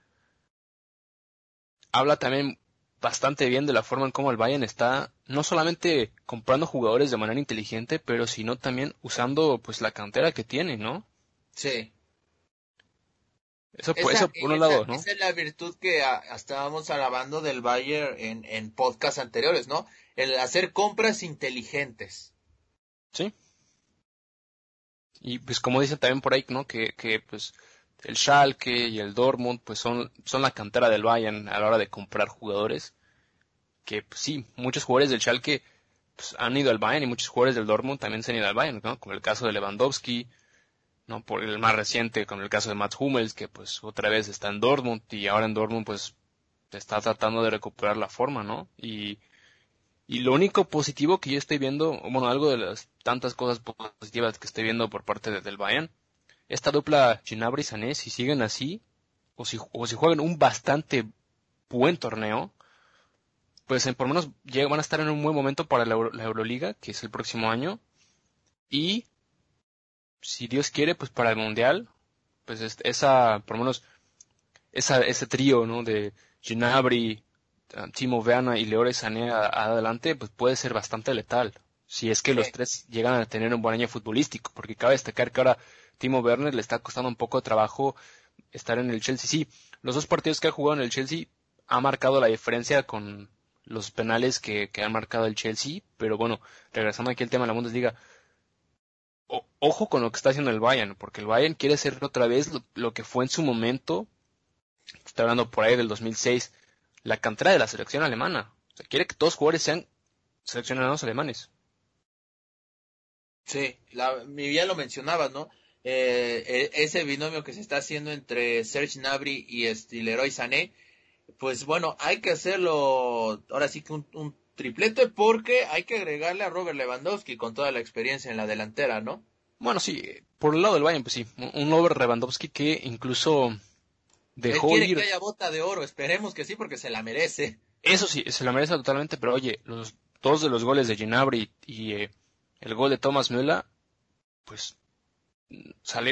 Habla también bastante bien de la forma en cómo el Bayern está no solamente comprando jugadores de manera inteligente, pero sino también usando pues la cantera que tiene, ¿no? Sí. Eso, esa, por un lado, ¿no? Esa es la virtud que estábamos alabando del Bayern en, en podcasts anteriores, ¿no? El hacer compras inteligentes. Sí. Y pues como dicen también por ahí, ¿no? Que, que pues el Schalke y el Dortmund pues son, son la cantera del Bayern a la hora de comprar jugadores. Que pues, sí, muchos jugadores del Schalke pues, han ido al Bayern y muchos jugadores del Dortmund también se han ido al Bayern, ¿no? Como el caso de Lewandowski, ¿no? Por el más reciente, con el caso de Mats Hummels, que pues otra vez está en Dortmund y ahora en Dortmund pues está tratando de recuperar la forma, ¿no? Y, y lo único positivo que yo estoy viendo, bueno, algo de las tantas cosas positivas que estoy viendo por parte del Bayern, esta dupla Ginabri y Sané, si siguen así, o si, o si juegan un bastante buen torneo, pues por lo menos van a estar en un buen momento para la, la Euroliga, que es el próximo año, y si Dios quiere, pues para el Mundial, pues esa, por lo menos, esa, ese trío, ¿no? De Ginabri, Timo Werner y Leore Sané adelante, pues puede ser bastante letal. Si es que los tres llegan a tener un buen año futbolístico, porque cabe destacar que ahora Timo Werner le está costando un poco de trabajo estar en el Chelsea. Sí, los dos partidos que ha jugado en el Chelsea ha marcado la diferencia con los penales que, que han marcado el Chelsea, pero bueno, regresando aquí al tema de la Bundesliga, ojo con lo que está haciendo el Bayern, porque el Bayern quiere ser otra vez lo, que fue en su momento, está hablando por ahí del 2006, la cantera de la selección alemana. O sea, quiere que todos los jugadores sean seleccionados alemanes. Sí, la, ya lo mencionabas, ¿no? Eh, e, ese binomio que se está haciendo entre Serge Gnabry y este, Leroy Sané, pues bueno, hay que hacerlo ahora sí que un triplete porque hay que agregarle a Robert Lewandowski con toda la experiencia en la delantera, ¿no? Bueno, sí, por el lado del Bayern, pues sí, un Robert Lewandowski que incluso dejó ir... que haya bota de oro, esperemos que sí, porque se la merece. Eso sí, se la merece totalmente, pero oye, los dos de los goles de Ginabri y eh, el gol de Thomas Müller, pues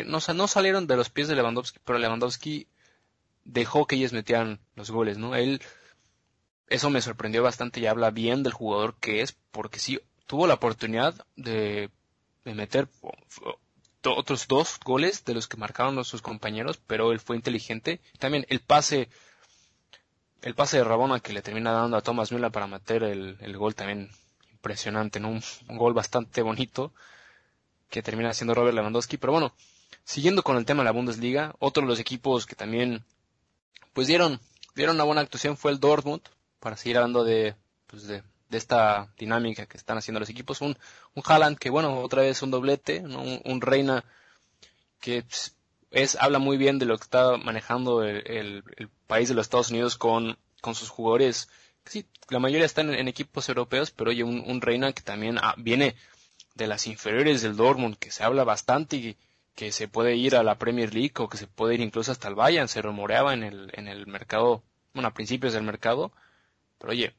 no, no salieron de los pies de Lewandowski, pero Lewandowski dejó que ellos metieran los goles, ¿no? Él eso me sorprendió bastante y habla bien del jugador que es, porque sí, tuvo la oportunidad de, meter otros dos goles de los que marcaron sus compañeros, pero él fue inteligente. También el pase, el pase de Rabona que le termina dando a Thomas Müller para meter el, gol también impresionante, ¿no? Un, gol bastante bonito que termina haciendo Robert Lewandowski. Pero bueno, siguiendo con el tema de la Bundesliga, otro de los equipos que también pues dieron, dieron una buena actuación fue el Dortmund, para seguir hablando de, pues de, de esta dinámica que están haciendo los equipos. Un, un Haaland que, bueno, otra vez un doblete, un, Reina que pues, es, habla muy bien de lo que está manejando el, país de los Estados Unidos con, con sus jugadores. Sí, la mayoría están en, equipos europeos, pero oye, un, Reina que también ah, viene de las inferiores del Dortmund, que se habla bastante y que se puede ir a la Premier League o que se puede ir incluso hasta el Bayern, se rumoreaba en el, en el mercado, bueno, a principios del mercado, pero oye,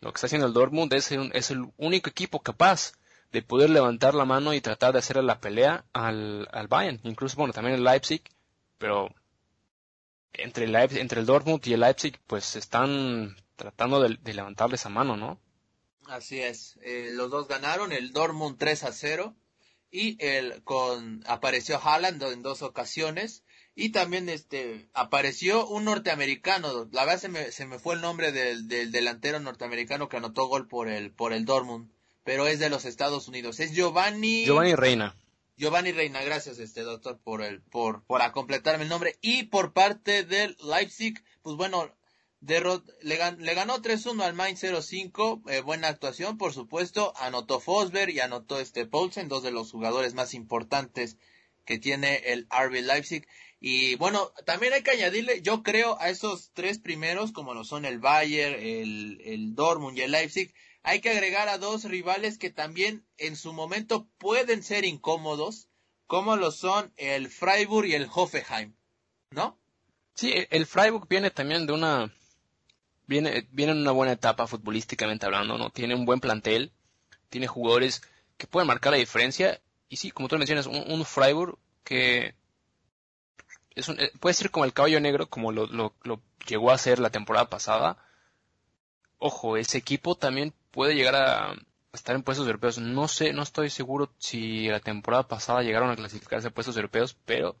lo que está haciendo el Dortmund es, es el único equipo capaz de poder levantar la mano y tratar de hacerle la pelea al, al Bayern. Incluso, bueno, también el Leipzig, pero entre el, entre el Dortmund y el Leipzig, pues están tratando de, levantarle esa mano, ¿no? Así es. Eh, los dos ganaron, el Dortmund 3 a 0 y el con apareció Haaland en dos ocasiones y también este apareció un norteamericano, la verdad se me, se me fue el nombre del, del, delantero norteamericano que anotó gol por el, por el Dortmund, pero es de los Estados Unidos, es Giovanni Giovanni Reina. Giovanni Reina, gracias este doctor por el, por, por completarme el nombre. Y por parte del Leipzig, pues bueno, le, le, ganó 3-1 al Mainz 05, eh, buena actuación, por supuesto, anotó Fosberg y anotó este Paulsen, dos de los jugadores más importantes que tiene el RB Leipzig. Y bueno, también hay que añadirle, yo creo, a esos tres primeros, como lo son el Bayern, el, el Dortmund y el Leipzig, hay que agregar a dos rivales que también en su momento pueden ser incómodos, como lo son el Freiburg y el Hoffenheim, ¿no? Sí, el Freiburg viene también de una viene viene en una buena etapa futbolísticamente hablando, ¿no? Tiene un buen plantel, tiene jugadores que pueden marcar la diferencia y sí, como tú mencionas, un, un Freiburg que eh, puede ser como el caballo negro, como lo, lo, llegó a ser la temporada pasada. Ojo, ese equipo también puede llegar a estar en puestos europeos. No sé, no estoy seguro si la temporada pasada llegaron a clasificarse a puestos europeos, pero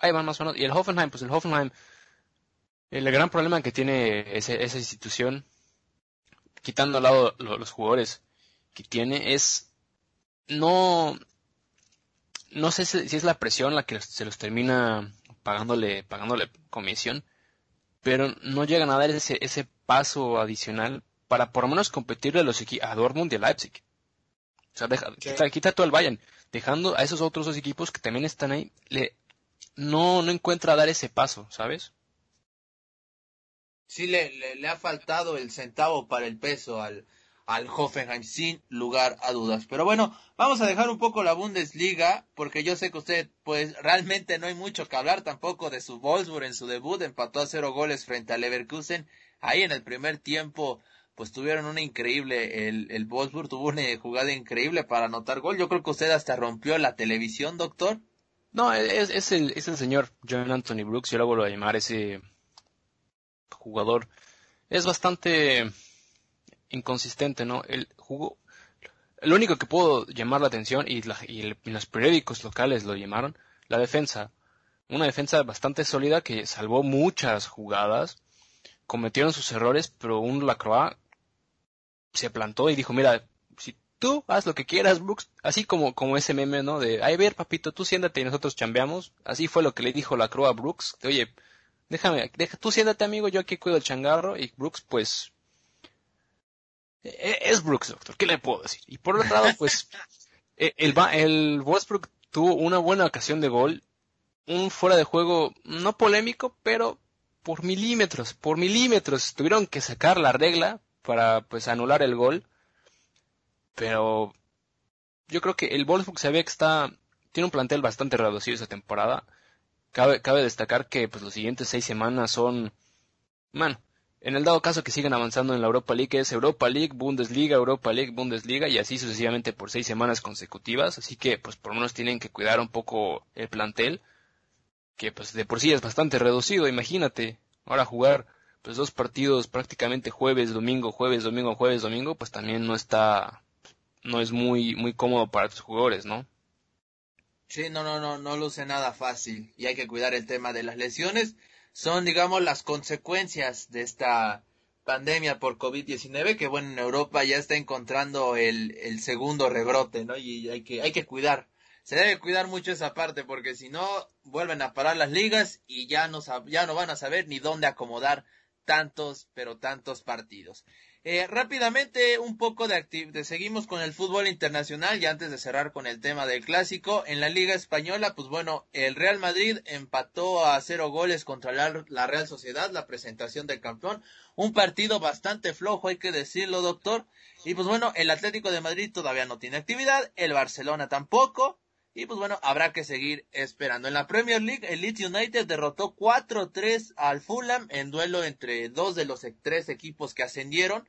ahí van más o menos. Y el Hoffenheim, pues el Hoffenheim, el gran problema que tiene esa institución, quitando al lado los jugadores que tiene, es no no sé si, es la presión la que se los termina pagándole, pagándole comisión, pero no llegan a dar ese, ese paso adicional para por lo menos competirle a los a Dortmund y a Leipzig. O sea, deja, quita, todo el Bayern, dejando a esos otros dos equipos que también están ahí, le, no, no encuentra dar ese paso, ¿sabes? Sí, le, le ha faltado el centavo para el peso al, al Hoffenheim sin lugar a dudas. Pero bueno, vamos a dejar un poco la Bundesliga porque yo sé que usted pues realmente no hay mucho que hablar tampoco de su Wolfsburg en su debut, empató a cero goles frente al Leverkusen. Ahí en el primer tiempo pues tuvieron una increíble, el, el tuvo una jugada increíble para anotar gol. Yo creo que usted hasta rompió la televisión, doctor. No, es, es, el, es el señor John Anthony Brooks, yo lo vuelvo a llamar ese jugador. Es bastante inconsistente, ¿no? El jugó, lo único que puedo llamar la atención y, los periódicos locales lo llamaron, la defensa. Una defensa bastante sólida que salvó muchas jugadas, cometieron sus errores, pero un Lacroix se plantó y dijo, mira, si tú haz lo que quieras, Brooks, así como, como ese meme, ¿no? De, ay, ver, papito, tú siéntate y nosotros chambeamos. Así fue lo que le dijo Lacroix a Brooks, de, oye, déjame, deja, tú siéntate, amigo, yo aquí cuido el changarro, y Brooks, pues, e-, es Brooks, doctor, ¿qué le puedo decir? Y por otro lado, pues, e-, el, el Westbrook tuvo una buena ocasión de gol, un fuera de juego no polémico, pero por milímetros, por milímetros, tuvieron que sacar la regla para, pues, anular el gol, pero yo creo que el Wolfsburg se ve que está, tiene un plantel bastante reducido esa temporada, cabe, cabe destacar que, pues, los siguientes seis semanas son, man, en el dado caso que sigan avanzando en la Europa League es Europa League, Bundesliga, Europa League, Bundesliga y así sucesivamente por seis semanas consecutivas. Así que pues por lo menos tienen que cuidar un poco el plantel, que pues de por sí es bastante reducido, imagínate. Ahora jugar pues dos partidos prácticamente jueves, domingo, jueves, domingo, jueves, domingo, pues también no está, no es muy, muy cómodo para tus jugadores, ¿no? Sí, no, no, no, no luce nada fácil y hay que cuidar el tema de las lesiones son, digamos, las consecuencias de esta pandemia por COVID-19, que bueno, en Europa ya está encontrando el, el segundo rebrote, ¿no? Y hay que, hay que cuidar. Se debe cuidar mucho esa parte, porque si no, vuelven a parar las ligas y ya no, ya no van a saber ni dónde acomodar tantos, pero tantos partidos. Eh, rápidamente, un poco de, de seguimos con el fútbol internacional y antes de cerrar con el tema del clásico, en la Liga Española, pues bueno, el Real Madrid empató a cero goles contra la, la Real Sociedad, la presentación del campeón, un partido bastante flojo, hay que decirlo, doctor, y pues bueno, el Atlético de Madrid todavía no tiene actividad, el Barcelona tampoco, y pues bueno, habrá que seguir esperando. En la Premier League, el Leeds United derrotó 4-3 al Fulham en duelo entre dos de los tres equipos que ascendieron.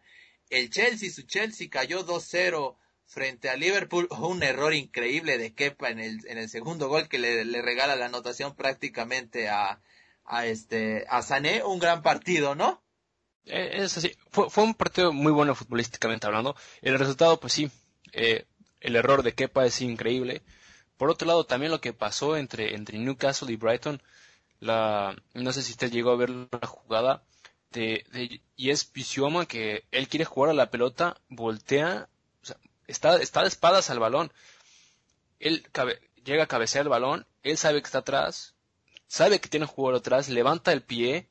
El Chelsea, su Chelsea cayó 2-0 frente a Liverpool. Un error increíble de Kepa en el, en el segundo gol que le, le regala la anotación prácticamente a, a este, a Sané. Un gran partido, ¿no? Eh, es así. Fue, un partido muy bueno futbolísticamente hablando. El resultado, pues sí, eh, el error de Kepa es increíble. Por otro lado, también lo que pasó entre, entre Newcastle y Brighton, la, no sé si usted llegó a ver la jugada de, de Yes Pisioma, que él quiere jugar a la pelota, voltea, está, está de espadas al balón. Él llega a cabecear el balón, él sabe que está atrás, sabe que tiene un jugador atrás, levanta el pie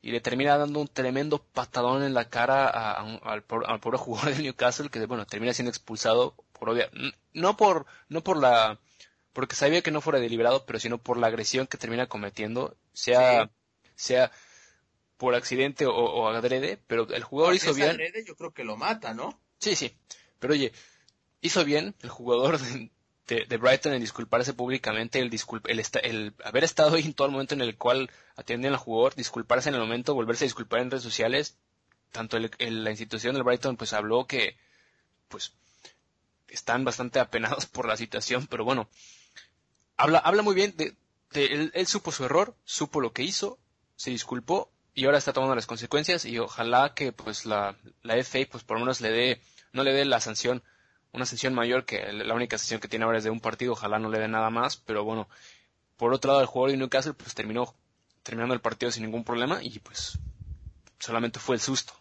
y le termina dando un tremendo patadón en la cara al, al, pobre jugador de Newcastle que bueno termina siendo expulsado por obvia no por no por la porque sabía que no fuera deliberado, pero sino por la agresión que termina cometiendo, sea, sea por accidente o, o, adrede, pero el jugador hizo bien. Adrede, yo creo que lo mata, ¿no? Sí, sí. Pero oye, hizo bien el jugador de, de, Brighton en disculparse públicamente, el, el, el, haber estado ahí en todo el momento en el cual atienden al jugador, disculparse en el momento, volverse a disculpar en redes sociales. Tanto la institución del Brighton pues habló que pues están bastante apenados por la situación, pero bueno, habla, habla muy bien de, él, supo su error, supo lo que hizo, se disculpó y ahora está tomando las consecuencias y ojalá que pues la, la FA pues por lo menos le dé, no le dé la sanción, una sanción mayor que la única sanción que tiene ahora es de un partido, ojalá no le dé nada más, pero bueno, por otro lado el jugador de Newcastle pues terminó terminando el partido sin ningún problema y pues solamente fue el susto.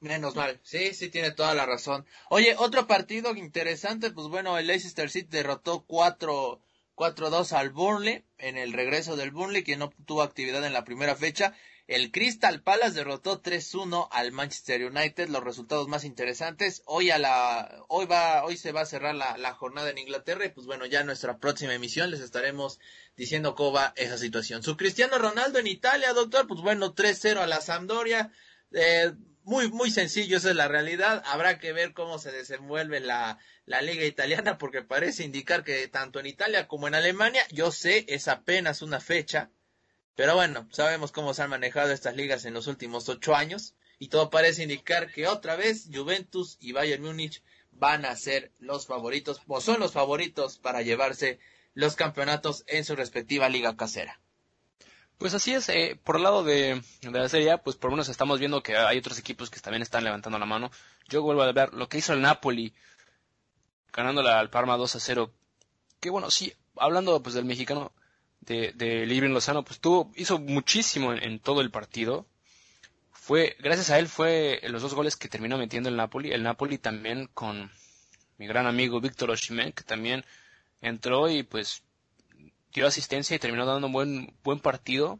Menos mal, sí, sí tiene toda la razón. Oye, otro partido interesante, pues bueno, el Leicester City derrotó cuatro 4-2 al Burnley en el regreso del Burnley que no tuvo actividad en la primera fecha. El Crystal Palace derrotó 3-1 al Manchester United. Los resultados más interesantes. Hoy a la, hoy va, hoy se va a cerrar la, la jornada en Inglaterra y pues bueno, ya en nuestra próxima emisión les estaremos diciendo cómo va esa situación. Su Cristiano Ronaldo en Italia, doctor, pues bueno, 3-0 a la Sampdoria. Eh, muy, muy sencillo, esa es la realidad. Habrá que ver cómo se desenvuelve la, la liga italiana porque parece indicar que tanto en Italia como en Alemania, yo sé, es apenas una fecha, pero bueno, sabemos cómo se han manejado estas ligas en los últimos ocho años y todo parece indicar que otra vez Juventus y Bayern Múnich van a ser los favoritos o son los favoritos para llevarse los campeonatos en su respectiva liga casera. Pues así es, eh, por el lado de, la Serie pues por lo menos estamos viendo que hay otros equipos que también están levantando la mano. Yo vuelvo a ver lo que hizo el Napoli ganándola al Parma 2 a 0. Que bueno, sí, hablando pues del mexicano de, de Lozano, pues tuvo, hizo muchísimo en, todo el partido. Fue, gracias a él fue los dos goles que terminó metiendo el Napoli. El Napoli también con mi gran amigo Víctor Oshimen, que también entró y pues dio asistencia y terminó dando un buen, buen partido.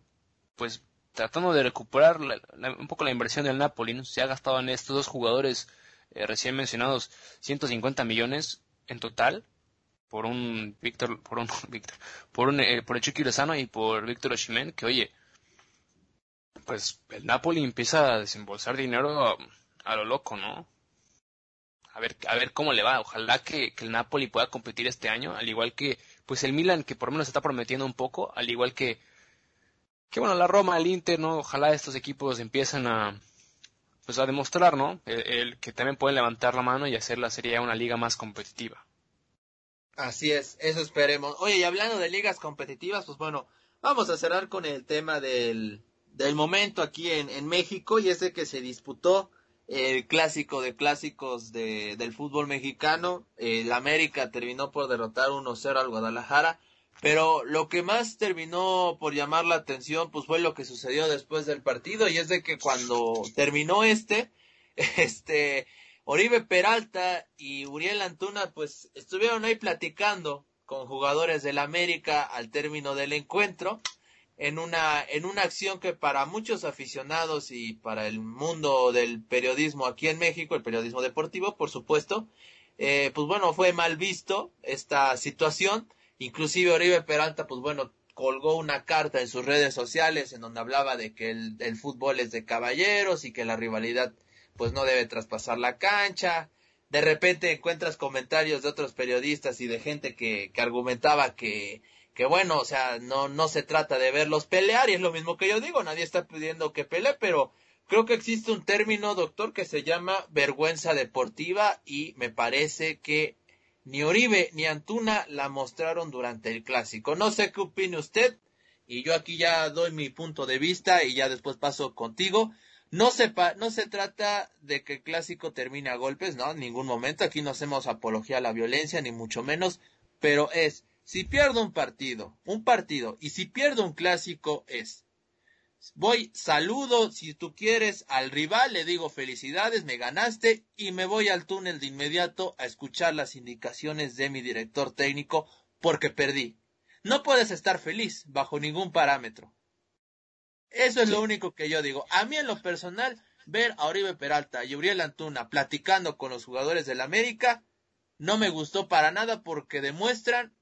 Pues tratando de recuperar un poco la inversión del Napoli, se ha gastado en estos dos jugadores eh, recién mencionados 150 millones en total por un Víctor, por un Víctor, por un eh, por el Chiqui Lozano y por Víctor Oshimen, que oye, pues el Napoli empieza a desembolsar dinero a, lo loco, ¿no? A ver, a ver cómo le va. Ojalá que, que, el Napoli pueda competir este año, al igual que, pues el Milan, que por lo menos está prometiendo un poco, al igual que, que bueno, la Roma, el Inter, ¿no? Ojalá estos equipos empiecen a, pues a demostrar, ¿no? El, que también pueden levantar la mano y hacer la serie una liga más competitiva. Así es, eso esperemos. Oye, y hablando de ligas competitivas, pues bueno, vamos a cerrar con el tema del, del momento aquí en, en México y es de que se disputó el clásico de clásicos de, del fútbol mexicano. El América terminó por derrotar 1-0 al Guadalajara pero lo que más terminó por llamar la atención, pues fue lo que sucedió después del partido, y es de que cuando terminó este, este, Oribe Peralta y Uriel Antuna, pues estuvieron ahí platicando con jugadores del América al término del encuentro, en una, en una acción que para muchos aficionados y para el mundo del periodismo aquí en México, el periodismo deportivo, por supuesto, eh, pues bueno, fue mal visto esta situación. Inclusive Oribe Peralta, pues bueno, colgó una carta en sus redes sociales en donde hablaba de que el, el fútbol es de caballeros y que la rivalidad pues no debe traspasar la cancha. De repente encuentras comentarios de otros periodistas y de gente que, que argumentaba que que bueno, o sea, no, no se trata de verlos pelear y es lo mismo que yo digo, nadie está pidiendo que pelee, pero creo que existe un término, doctor, que se llama vergüenza deportiva y me parece que ni Oribe ni Antuna la mostraron durante el clásico. No sé qué opine usted y yo aquí ya doy mi punto de vista y ya después paso contigo. No se, no se trata de que el clásico termine a golpes, no, en ningún momento. Aquí no hacemos apología a la violencia, ni mucho menos, pero es si pierdo un partido, un partido, y si pierdo un clásico es, voy, saludo, si tú quieres, al rival, le digo felicidades, me ganaste, y me voy al túnel de inmediato a escuchar las indicaciones de mi director técnico porque perdí. No puedes estar feliz bajo ningún parámetro. Eso es lo único que yo digo. A mí en lo personal, ver a Oribe Peralta y Uriel Antuna platicando con los jugadores del América no me gustó para nada porque demuestran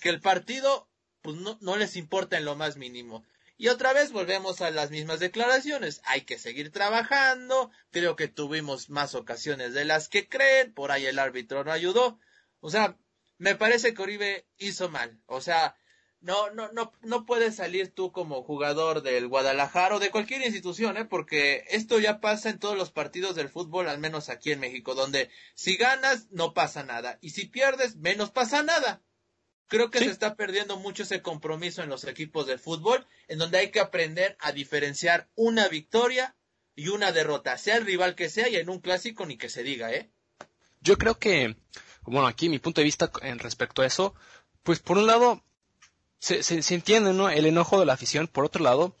que el partido pues no, no les importa en lo más mínimo. Y otra vez volvemos a las mismas declaraciones. Hay que seguir trabajando. Creo que tuvimos más ocasiones de las que creen. Por ahí el árbitro no ayudó. O sea, me parece que Oribe hizo mal. O sea, no, no, no, no puedes salir tú como jugador del Guadalajara o de cualquier institución, ¿eh? Porque esto ya pasa en todos los partidos del fútbol, al menos aquí en México, donde si ganas no pasa nada y si pierdes menos pasa nada. Creo que se está perdiendo mucho ese compromiso en los equipos de fútbol, en donde hay que aprender a diferenciar una victoria y una derrota, sea el rival que sea y en un clásico ni que se diga, ¿eh? Yo creo que, bueno, aquí mi punto de vista en respecto a eso, pues por un lado se, se, entiende, ¿no? El enojo de la afición, por otro lado,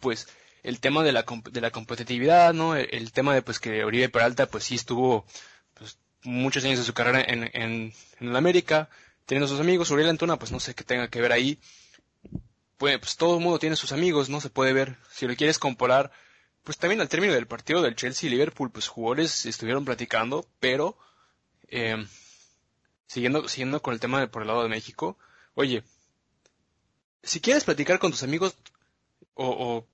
pues el tema de la, de la competitividad, ¿no? El, tema de pues que Oribe Peralta pues sí estuvo pues, muchos años de su carrera en, en, en el América, teniendo sus amigos. Uriel Antuna, pues no sé qué tenga que ver ahí. Pues, pues todo el mundo tiene sus amigos, no se puede ver. Si lo quieres comparar, pues también al término del partido del Chelsea y Liverpool, pues jugadores estuvieron platicando, pero eh, siguiendo, siguiendo con el tema de por el lado de México, oye, si quieres platicar con tus amigos o, o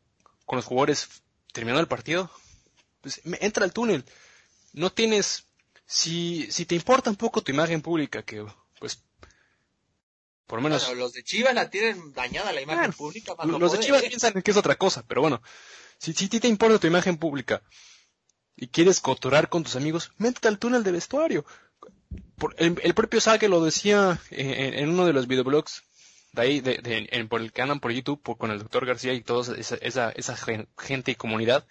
con los jugadores terminando el partido, pues entra al túnel. No tienes, si, si te importa un poco tu imagen pública, que pues por lo menos. los de Chivas la tienen dañada la imagen pública. los de Chivas piensan que es otra cosa, pero bueno. Si, si ti te importa tu imagen pública y quieres cotorar con tus amigos, métete al túnel de vestuario. Por, el, propio Sague lo decía en, uno de los videoblogs de ahí, de, en, por el que andan por YouTube, con el doctor García y toda esa, esa, esa gente y comunidad.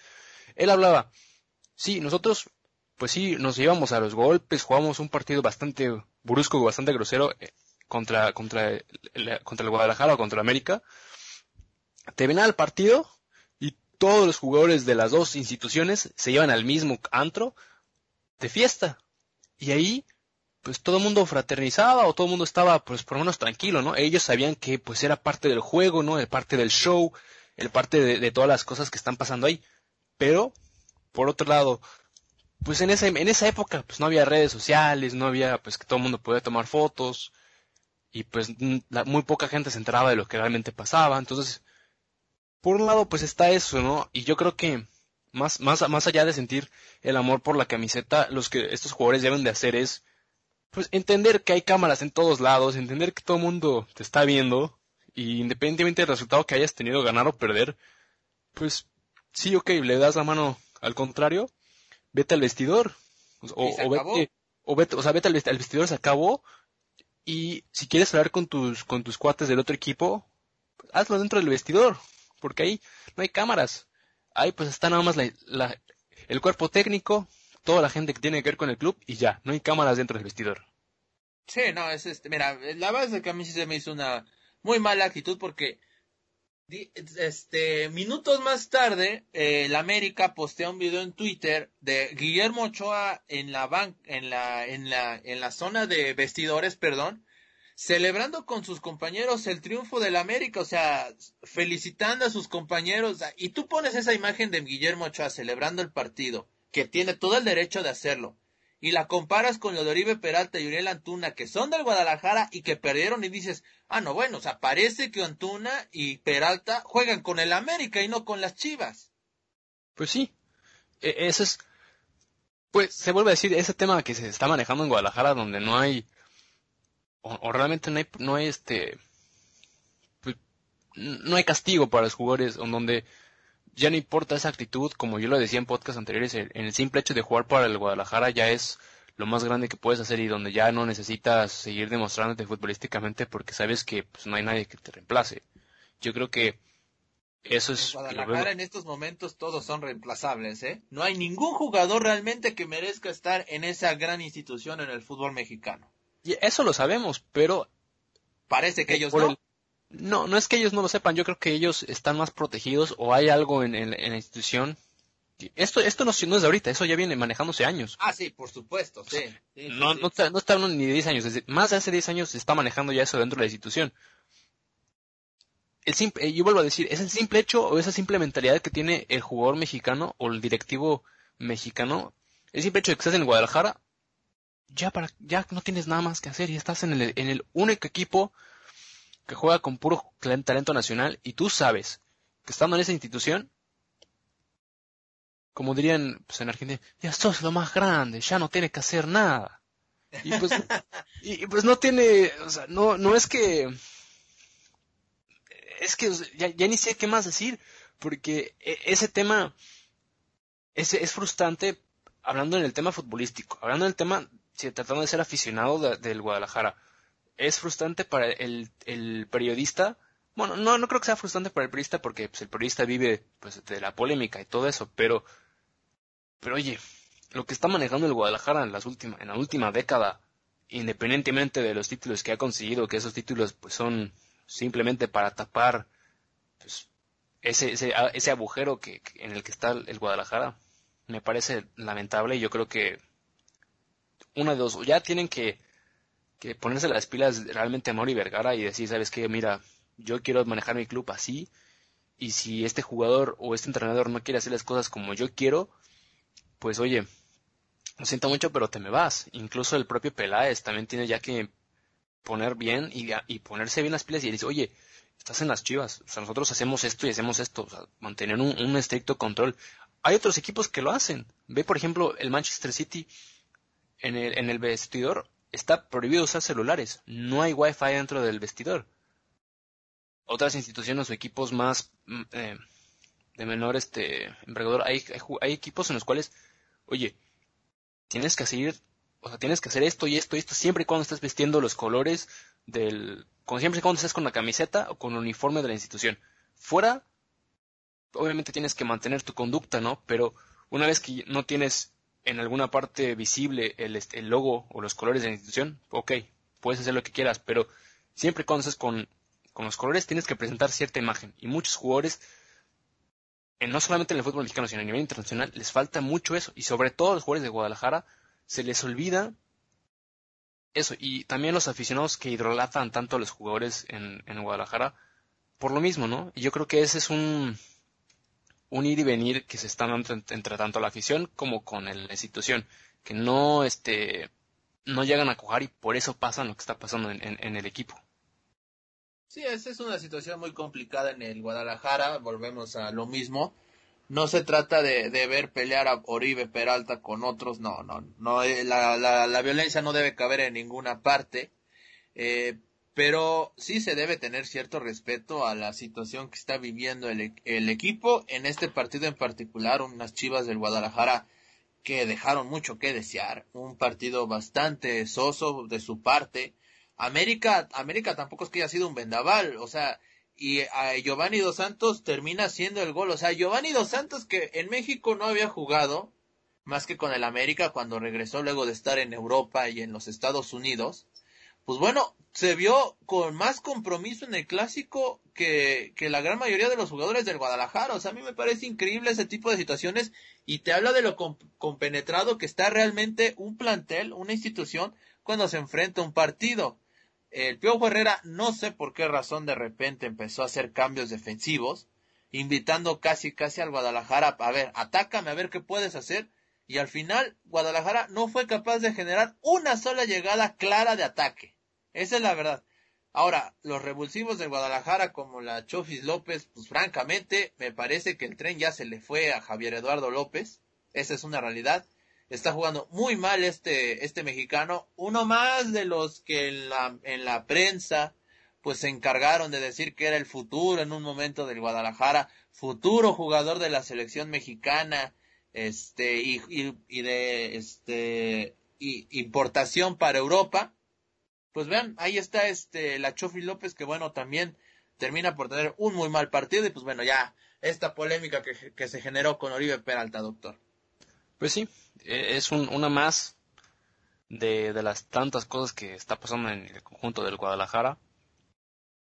Él hablaba, sí, nosotros, pues sí, nos llevamos a los golpes, jugamos un partido bastante brusco, bastante grosero, eh, contra, contra, el, contra el Guadalajara o contra América, te ven al partido y todos los jugadores de las dos instituciones se llevan al mismo antro de fiesta. Y ahí, pues todo el mundo fraternizaba o todo el mundo estaba, pues por lo menos tranquilo, ¿no? Ellos sabían que pues era parte del juego, ¿no? El parte del show, el parte de, de todas las cosas que están pasando ahí. Pero, por otro lado, pues en esa, en esa época, pues no había redes sociales, no había, pues que todo el mundo podía tomar fotos, y pues muy poca gente se enteraba de lo que realmente pasaba. Entonces, por un lado, pues está eso, ¿no? Y yo creo que más, más, más allá de sentir el amor por la camiseta, los que estos jugadores deben de hacer es, pues entender que hay cámaras en todos lados, entender que todo el mundo te está viendo, y independientemente del resultado que hayas tenido, ganar o perder, pues sí, ok, le das la mano al contrario, vete al vestidor, o, o vete, o vete, o sea, vete al, vestidor, se acabó, y si quieres hablar con tus, con tus cuates del otro equipo, hazlo dentro del vestidor, porque ahí no hay cámaras. Ahí pues está nada más la, el cuerpo técnico, toda la gente que tiene que ver con el club y ya, no hay cámaras dentro del vestidor. Sí, no, es este, mira, la base que a mí sí se me hizo una muy mala actitud porque este minutos más tarde eh, el América postea un video en Twitter de Guillermo Ochoa en la en la en la en la zona de vestidores, perdón, celebrando con sus compañeros el triunfo del América, o sea, felicitando a sus compañeros. Y tú pones esa imagen de Guillermo Ochoa celebrando el partido, que tiene todo el derecho de hacerlo, y la comparas con lo de Oribe Peralta y Uriel Antuna, que son del Guadalajara y que perdieron, y dices, ah, no, bueno, o sea, parece que Antuna y Peralta juegan con el América y no con las Chivas. Pues sí, e, es, pues se vuelve a decir, ese tema que se está manejando en Guadalajara, donde no hay o, realmente no hay, no hay este, pues, no hay castigo para los jugadores, en donde ya no importa esa actitud, como yo lo decía en podcast anteriores, en el simple hecho de jugar para el Guadalajara ya es lo más grande que puedes hacer y donde ya no necesitas seguir demostrándote futbolísticamente porque sabes que pues, no hay nadie que te reemplace. Yo creo que eso es... En Guadalajara en estos momentos todos son reemplazables, ¿eh? No hay ningún jugador realmente que merezca estar en esa gran institución en el fútbol mexicano. Y eso lo sabemos, pero... Parece que ellos no. No, no es que ellos no lo sepan, yo creo que ellos están más protegidos o hay algo en, la institución. Esto, esto no, no, es de ahorita, eso ya viene manejándose años. Ah, sí, por supuesto, sí. no, no, está, no está ni de 10 años, desde, más de hace 10 años se está manejando ya eso dentro de la institución. El simple, yo vuelvo a decir, es el simple hecho o esa simple mentalidad que tiene el jugador mexicano o el directivo mexicano, el simple hecho de que estás en Guadalajara, ya para, ya no tienes nada más que hacer y estás en el, en el único equipo que juega con puro talento nacional y tú sabes que estando en esa institución, como dirían pues, en Argentina, ya sos lo más grande, ya no tiene que hacer nada. Y pues, y, pues no tiene, o sea, no, no es que, es que ya, ya ni sé qué más decir, porque e, ese tema es, es frustrante hablando en el tema futbolístico, hablando en el tema si tratando de ser aficionado del Guadalajara. Es frustrante para el, el, periodista. Bueno, no, no creo que sea frustrante para el periodista porque pues, el periodista vive pues, de la polémica y todo eso, pero, pero oye, lo que está manejando el Guadalajara en, las últimas, en la última década, independientemente de los títulos que ha conseguido, que esos títulos pues, son simplemente para tapar pues, ese, ese, ese agujero que, en el que está el Guadalajara, me parece lamentable y yo creo que una de dos, ya tienen que, que ponerse las pilas realmente a Mauri Vergara y decir, ¿sabes qué? Mira, yo quiero manejar mi club así, y si este jugador o este entrenador no quiere hacer las cosas como yo quiero, pues oye, lo siento mucho, pero te me vas. Incluso el propio Peláez también tiene ya que poner bien y, y ponerse bien las pilas y decir, oye, estás en las chivas, o sea, nosotros hacemos esto y hacemos esto, o sea, mantener un, un estricto control. Hay otros equipos que lo hacen. Ve, por ejemplo, el Manchester City en el, en el vestidor está prohibido usar celulares. No hay wifi dentro del vestidor. Otras instituciones o equipos más mm, eh, de menor este envergadura, hay, hay, equipos en los cuales, oye, tienes que seguir, o sea, tienes que hacer esto y esto y esto siempre y cuando estés vistiendo los colores del, como siempre y cuando estés con la camiseta o con el uniforme de la institución. Fuera, obviamente tienes que mantener tu conducta, ¿no? Pero una vez que no tienes en alguna parte visible el, el, logo o los colores de la institución, ok, puedes hacer lo que quieras, pero siempre cuando estés con, con los colores tienes que presentar cierta imagen. Y muchos jugadores, en, no solamente en el fútbol mexicano, sino a nivel internacional, les falta mucho eso. Y sobre todo a los jugadores de Guadalajara, se les olvida eso. Y también los aficionados que hidrolatan tanto a los jugadores en, en Guadalajara, por lo mismo, ¿no? Y yo creo que ese es un, un ir y venir que se está dando entre, tanto la afición como con la institución, que no, este, no llegan a cojar y por eso pasa lo que está pasando en, el equipo. Sí, esa es una situación muy complicada en el Guadalajara, volvemos a lo mismo. No se trata de, ver pelear a Oribe Peralta con otros, no, no, no, eh, la, la, la violencia no debe caber en ninguna parte. Eh, pero sí se debe tener cierto respeto a la situación que está viviendo el, el, equipo. En este partido en particular, unas Chivas del Guadalajara que dejaron mucho que desear, un partido bastante soso de su parte. América, América tampoco es que haya sido un vendaval, o sea, y a Giovanni Dos Santos termina haciendo el gol, o sea, Giovanni Dos Santos que en México no había jugado más que con el América cuando regresó luego de estar en Europa y en los Estados Unidos, pues bueno, se vio con más compromiso en el clásico que, que la gran mayoría de los jugadores del Guadalajara. O sea, a mí me parece increíble ese tipo de situaciones y te habla de lo compenetrado que está realmente un plantel, una institución, cuando se enfrenta a un partido. el Piojo Herrera no sé por qué razón de repente empezó a hacer cambios defensivos, invitando casi casi al Guadalajara a ver, atácame a ver qué puedes hacer y al final Guadalajara no fue capaz de generar una sola llegada clara de ataque. Esa es la verdad. Ahora, los revulsivos de Guadalajara como la Chofis López, pues francamente me parece que el tren ya se le fue a Javier Eduardo López. Esa es una realidad. Está jugando muy mal este, este mexicano. Uno más de los que en la, en la prensa pues se encargaron de decir que era el futuro en un momento del Guadalajara, futuro jugador de la selección mexicana, este, y, y, de, este, y, importación para Europa. Pues vean, ahí está este, la Chofi López, que bueno, también termina por tener un muy mal partido, y pues bueno, ya, esta polémica que, que se generó con Oribe Peralta, doctor. Pues sí, e, es un, una más de, de las tantas cosas que está pasando en el conjunto del Guadalajara.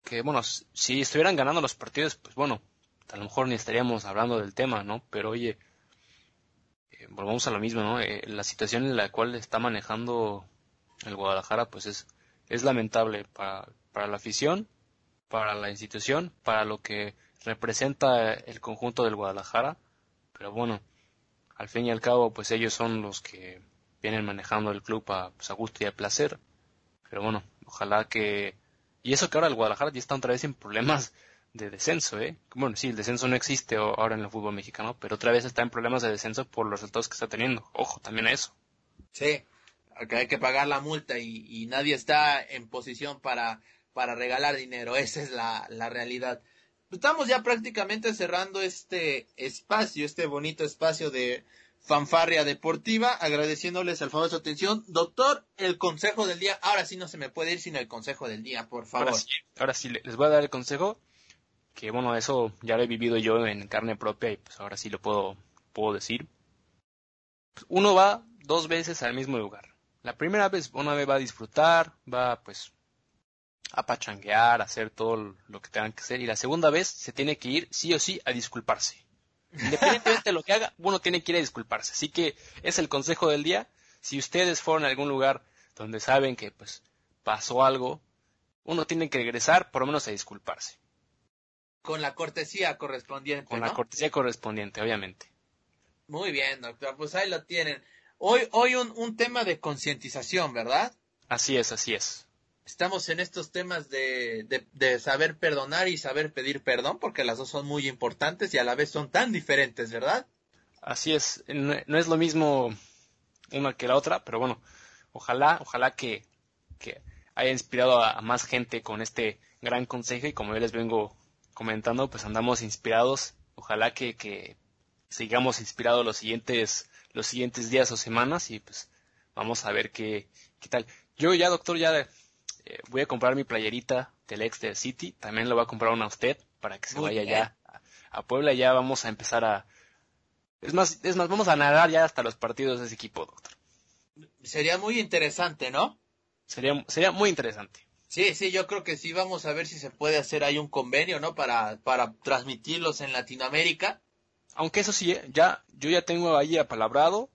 Que bueno, si estuvieran ganando los partidos, pues bueno, a lo mejor ni estaríamos hablando del tema, ¿no? Pero oye, eh, volvamos a lo mismo, ¿no? Eh, la situación en la cual está manejando el Guadalajara, pues es, es lamentable para, para la afición, para la institución, para lo que representa el conjunto del Guadalajara. Pero bueno, al fin y al cabo, pues ellos son los que vienen manejando el club a, pues, a gusto y a placer. Pero bueno, ojalá que... Y eso que ahora el Guadalajara ya está otra vez en problemas de descenso, ¿eh? Bueno, sí, el descenso no existe ahora en el fútbol mexicano, pero otra vez está en problemas de descenso por los resultados que está teniendo. Ojo, también a eso. Sí, que hay que pagar la multa y, nadie está en posición para, para regalar dinero. Esa es la, la realidad. Estamos ya prácticamente cerrando este espacio, este bonito espacio de fanfarria deportiva, agradeciéndoles al favor su atención. Doctor, el consejo del día. Ahora sí no se me puede ir sin el consejo del día, por favor. Ahora sí, ahora sí les voy a dar el consejo que bueno, eso ya lo he vivido yo en carne propia y pues ahora sí lo puedo, puedo decir. Uno va dos veces al mismo lugar. La primera vez uno va a disfrutar, va pues a pachanguear, a hacer todo lo que tengan que hacer y la segunda vez se tiene que ir sí o sí a disculparse. Independientemente de lo que haga, uno tiene que ir a disculparse. Así que es el consejo del día. Si ustedes fueron a algún lugar donde saben que pues pasó algo, uno tiene que regresar por lo menos a disculparse. Con la cortesía correspondiente. Con la cortesía correspondiente, obviamente. Muy bien, doctor. Pues ahí lo tienen. Hoy, hoy un, un tema de concientización, ¿verdad? Así es, así es. Estamos en estos temas de, de, de, saber perdonar y saber pedir perdón, porque las dos son muy importantes y a la vez son tan diferentes, ¿verdad? Así es. No, no es lo mismo una que la otra, pero bueno, ojalá, ojalá que, que haya inspirado a, a más gente con este gran consejo y como yo les vengo comentando, pues andamos inspirados. Ojalá que, que sigamos inspirados los siguientes, los siguientes días o semanas y pues vamos a ver qué, qué tal. Yo ya, doctor, ya eh, voy a comprar mi playerita del ex del City. También lo va a comprar una a usted para que se vaya ya a, Puebla. Ya vamos a empezar a... Es más, es más, vamos a nadar ya hasta los partidos de ese equipo, doctor. Sería muy interesante, ¿no? Sería, sería muy interesante. Sí, sí, yo creo que sí, vamos a ver si se puede hacer ahí un convenio, ¿no? Para, para transmitirlos en Latinoamérica. Aunque eso sí, ¿eh? ya, yo ya tengo ahí apalabrado,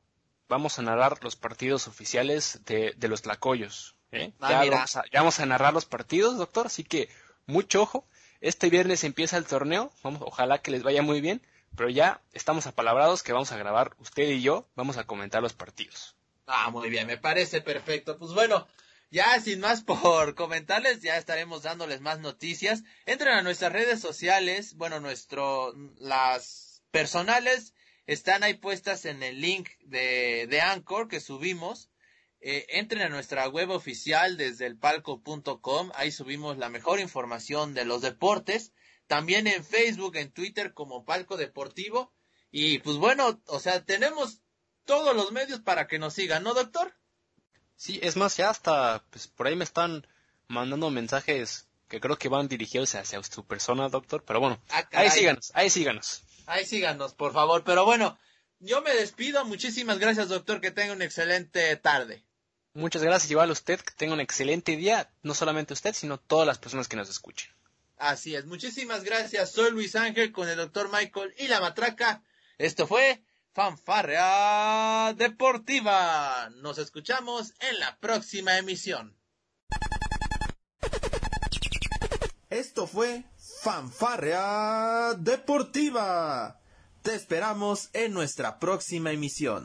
vamos a narrar los partidos oficiales de, de los Tlacoyos. ¿eh? Ah, ya, vamos a, ya, vamos a, narrar los partidos, doctor, así que mucho ojo. Este viernes empieza el torneo, vamos, ojalá que les vaya muy bien, pero ya estamos apalabrados que vamos a grabar usted y yo, vamos a comentar los partidos. Ah, muy bien, me parece perfecto. Pues bueno, ya sin más por comentarles, ya estaremos dándoles más noticias. Entren a nuestras redes sociales, bueno, nuestro, las personales están ahí puestas en el link de, de Anchor que subimos. Eh, entren a nuestra web oficial desde el palco.com, ahí subimos la mejor información de los deportes. También en Facebook, en Twitter como Palco Deportivo. Y pues bueno, o sea, tenemos todos los medios para que nos sigan, ¿no, doctor? Sí, es más, ya hasta, pues por ahí me están mandando mensajes que creo que van dirigidos hacia su persona, doctor, pero bueno, ah, ahí síganos, ahí síganos. Ahí síganos, por favor, pero bueno, yo me despido, muchísimas gracias, doctor, que tenga una excelente tarde. Muchas gracias, igual a usted, que tenga un excelente día, no solamente usted, sino todas las personas que nos escuchen. Así es, muchísimas gracias, soy Luis Ángel con el doctor Michael y la matraca. Esto fue Fanfarrea Deportiva. Nos escuchamos en la próxima emisión. Esto fue Fanfarrea Deportiva. Te esperamos en nuestra próxima emisión.